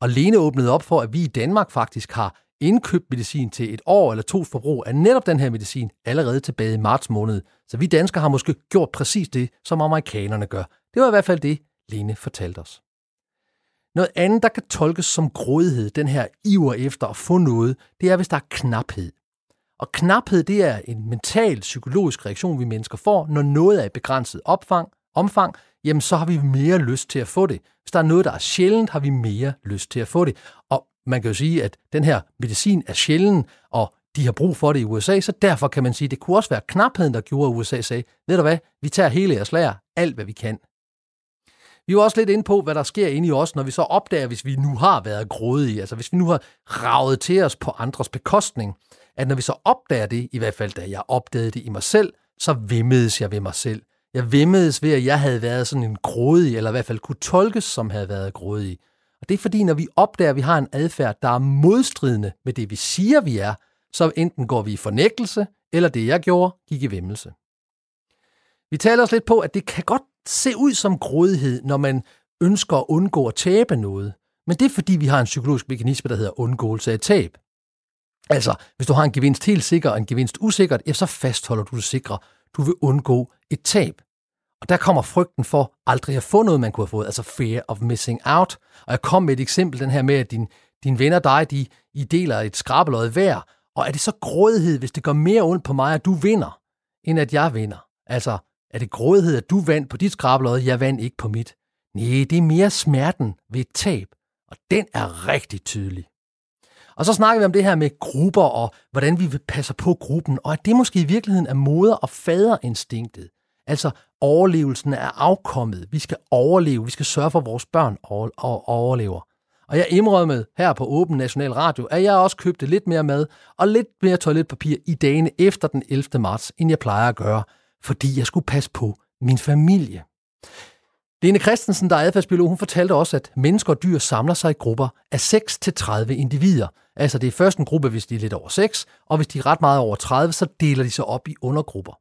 Og Lene åbnede op for, at vi i Danmark faktisk har indkøbt medicin til et år eller to forbrug af netop den her medicin allerede tilbage i marts måned. Så vi danskere har måske gjort præcis det, som amerikanerne gør. Det var i hvert fald det, Lene fortalte os. Noget andet, der kan tolkes som grådighed, den her iver efter at få noget, det er, hvis der er knaphed. Og knaphed, det er en mental, psykologisk reaktion, vi mennesker får, når noget er i begrænset opfang, omfang, jamen så har vi mere lyst til at få det. Hvis der er noget, der er sjældent, har vi mere lyst til at få det. Og man kan jo sige, at den her medicin er sjælden, og de har brug for det i USA, så derfor kan man sige, at det kunne også være knapheden, der gjorde, at USA sagde, ved du hvad, vi tager hele jeres lager, alt hvad vi kan. Vi er jo også lidt inde på, hvad der sker inde i os, når vi så opdager, hvis vi nu har været grådige, altså hvis vi nu har ravet til os på andres bekostning, at når vi så opdager det, i hvert fald da jeg opdagede det i mig selv, så vimmedes jeg ved mig selv. Jeg vimmedes ved, at jeg havde været sådan en grådig, eller i hvert fald kunne tolkes som havde været grådig. Det er fordi, når vi opdager, at vi har en adfærd, der er modstridende med det, vi siger, vi er, så enten går vi i fornægtelse, eller det, jeg gjorde, gik i vimmelse. Vi taler også lidt på, at det kan godt se ud som grådighed, når man ønsker at undgå at tabe noget. Men det er fordi, vi har en psykologisk mekanisme, der hedder undgåelse af tab. Altså, hvis du har en gevinst helt sikker og en gevinst usikkert, ja, så fastholder du det sikre. Du vil undgå et tab. Og der kommer frygten for aldrig at få noget, man kunne have fået, altså fear of missing out. Og jeg kom med et eksempel, den her med, at din, venner og dig, de, I deler et skrabelød hver. Og er det så grådighed, hvis det gør mere ondt på mig, at du vinder, end at jeg vinder? Altså, er det grådighed, at du vandt på dit skrabelød, jeg vandt ikke på mit? Nej, det er mere smerten ved et tab, og den er rigtig tydelig. Og så snakker vi om det her med grupper, og hvordan vi passer på gruppen, og at det måske i virkeligheden er moder- og faderinstinktet. Altså overlevelsen er afkommet. Vi skal overleve. Vi skal sørge for, at vores børn overlever. Og jeg indrømmede her på Åben National Radio, at jeg også købte lidt mere mad og lidt mere toiletpapir i dagene efter den 11. marts, end jeg plejer at gøre, fordi jeg skulle passe på min familie. Lene Christensen, der er adfærdsbiolog, hun fortalte også, at mennesker og dyr samler sig i grupper af 6 til 30 individer. Altså det er først en gruppe, hvis de er lidt over 6, og hvis de er ret meget over 30, så deler de sig op i undergrupper.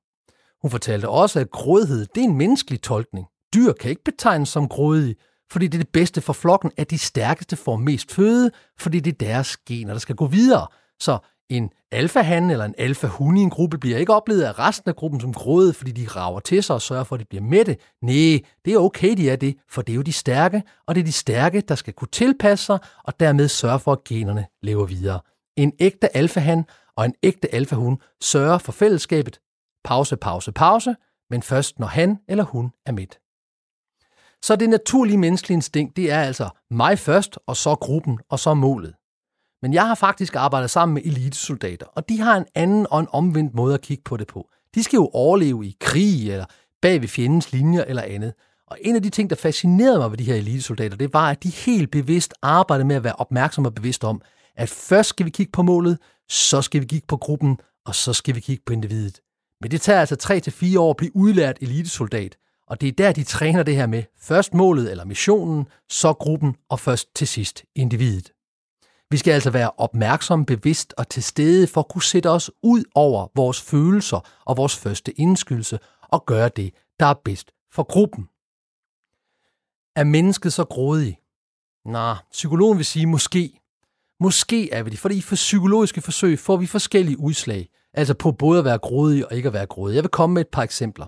Hun fortalte også, at grådighed det er en menneskelig tolkning. Dyr kan ikke betegnes som grådige, fordi det er det bedste for flokken, at de stærkeste får mest føde, fordi det er deres gener, der skal gå videre. Så en alfahan eller en alfahun i en gruppe bliver ikke oplevet af resten af gruppen som gråde, fordi de rager til sig og sørger for, at de bliver mætte. Nej, det er okay, de er det, for det er jo de stærke, og det er de stærke, der skal kunne tilpasse sig og dermed sørge for, at generne lever videre. En ægte alfahan og en ægte alfahun sørger for fællesskabet. Pause, pause, pause, men først når han eller hun er midt. Så det naturlige menneskelige instinkt, det er altså mig først, og så gruppen, og så målet. Men jeg har faktisk arbejdet sammen med elitesoldater, og de har en anden og en omvendt måde at kigge på det på. De skal jo overleve i krig, eller bag ved fjendens linjer eller andet. Og en af de ting, der fascinerede mig ved de her elitesoldater, det var, at de helt bevidst arbejdede med at være opmærksomme og bevidst om, at først skal vi kigge på målet, så skal vi kigge på gruppen, og så skal vi kigge på individet. Men det tager altså 3-4 år at blive udlært elitesoldat, og det er der, de træner det her med først målet eller missionen, så gruppen og først til sidst individet. Vi skal altså være opmærksomme, bevidst og til stede for at kunne sætte os ud over vores følelser og vores første indskydelse og gøre det, der er bedst for gruppen. Er mennesket så grådig? Nej, psykologen vil sige måske. Måske er vi det, fordi for psykologiske forsøg får vi forskellige udslag, altså på både at være grådig og ikke at være grådig. Jeg vil komme med et par eksempler.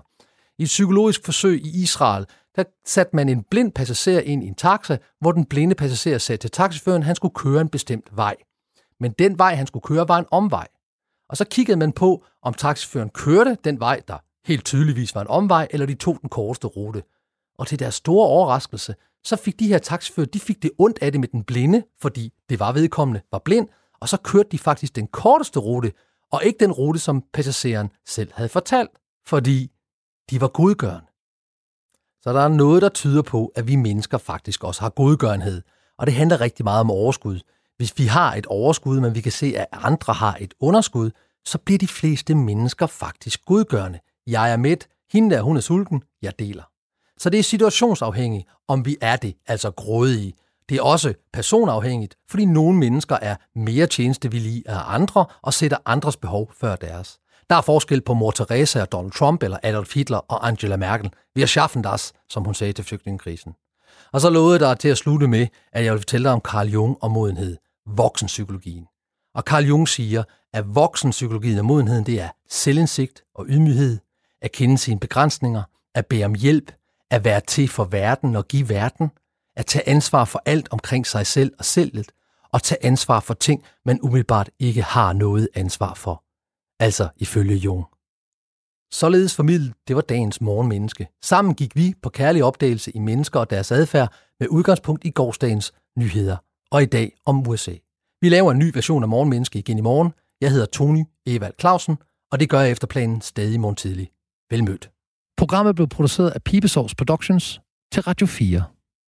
I et psykologisk forsøg i Israel, der satte man en blind passager ind i en taxa, hvor den blinde passager sagde til taxiføren, at han skulle køre en bestemt vej. Men den vej, han skulle køre, var en omvej. Og så kiggede man på, om taxiføren kørte den vej, der helt tydeligvis var en omvej, eller de tog den korteste rute. Og til deres store overraskelse, så fik de her taxifører, de fik det ondt af det med den blinde, fordi det var vedkommende var blind, og så kørte de faktisk den korteste rute, og ikke den rute, som passageren selv havde fortalt, fordi de var godgørende. Så der er noget, der tyder på, at vi mennesker faktisk også har godgørenhed, og det handler rigtig meget om overskud. Hvis vi har et overskud, men vi kan se, at andre har et underskud, så bliver de fleste mennesker faktisk godgørende. Jeg er midt, hende der, hun er sulten, jeg deler. Så det er situationsafhængigt, om vi er det, altså grådige. Det er også personafhængigt, fordi nogle mennesker er mere tjenestevillige af andre og sætter andres behov før deres. Der er forskel på mor Teresa og Donald Trump eller Adolf Hitler og Angela Merkel. Vi har schaffen das, som hun sagde til flygtningekrisen. Og så lovede jeg til at slutte med, at jeg vil fortælle dig om Carl Jung og modenhed, voksenpsykologien. Og Carl Jung siger, at voksenpsykologien og modenheden det er selvindsigt og ydmyghed, at kende sine begrænsninger, at bede om hjælp, at være til for verden og give verden, at tage ansvar for alt omkring sig selv og selvet, og tage ansvar for ting, man umiddelbart ikke har noget ansvar for. Altså ifølge Jung. Således formidlet, det var dagens morgenmenneske. Sammen gik vi på kærlig opdagelse i mennesker og deres adfærd med udgangspunkt i gårsdagens nyheder, og i dag om USA. Vi laver en ny version af Morgenmenneske igen i morgen. Jeg hedder Tony Evald Clausen, og det gør jeg efter planen stadig morgen tidlig. Velmødt. Programmet blev produceret af Pibesovs Productions til Radio 4.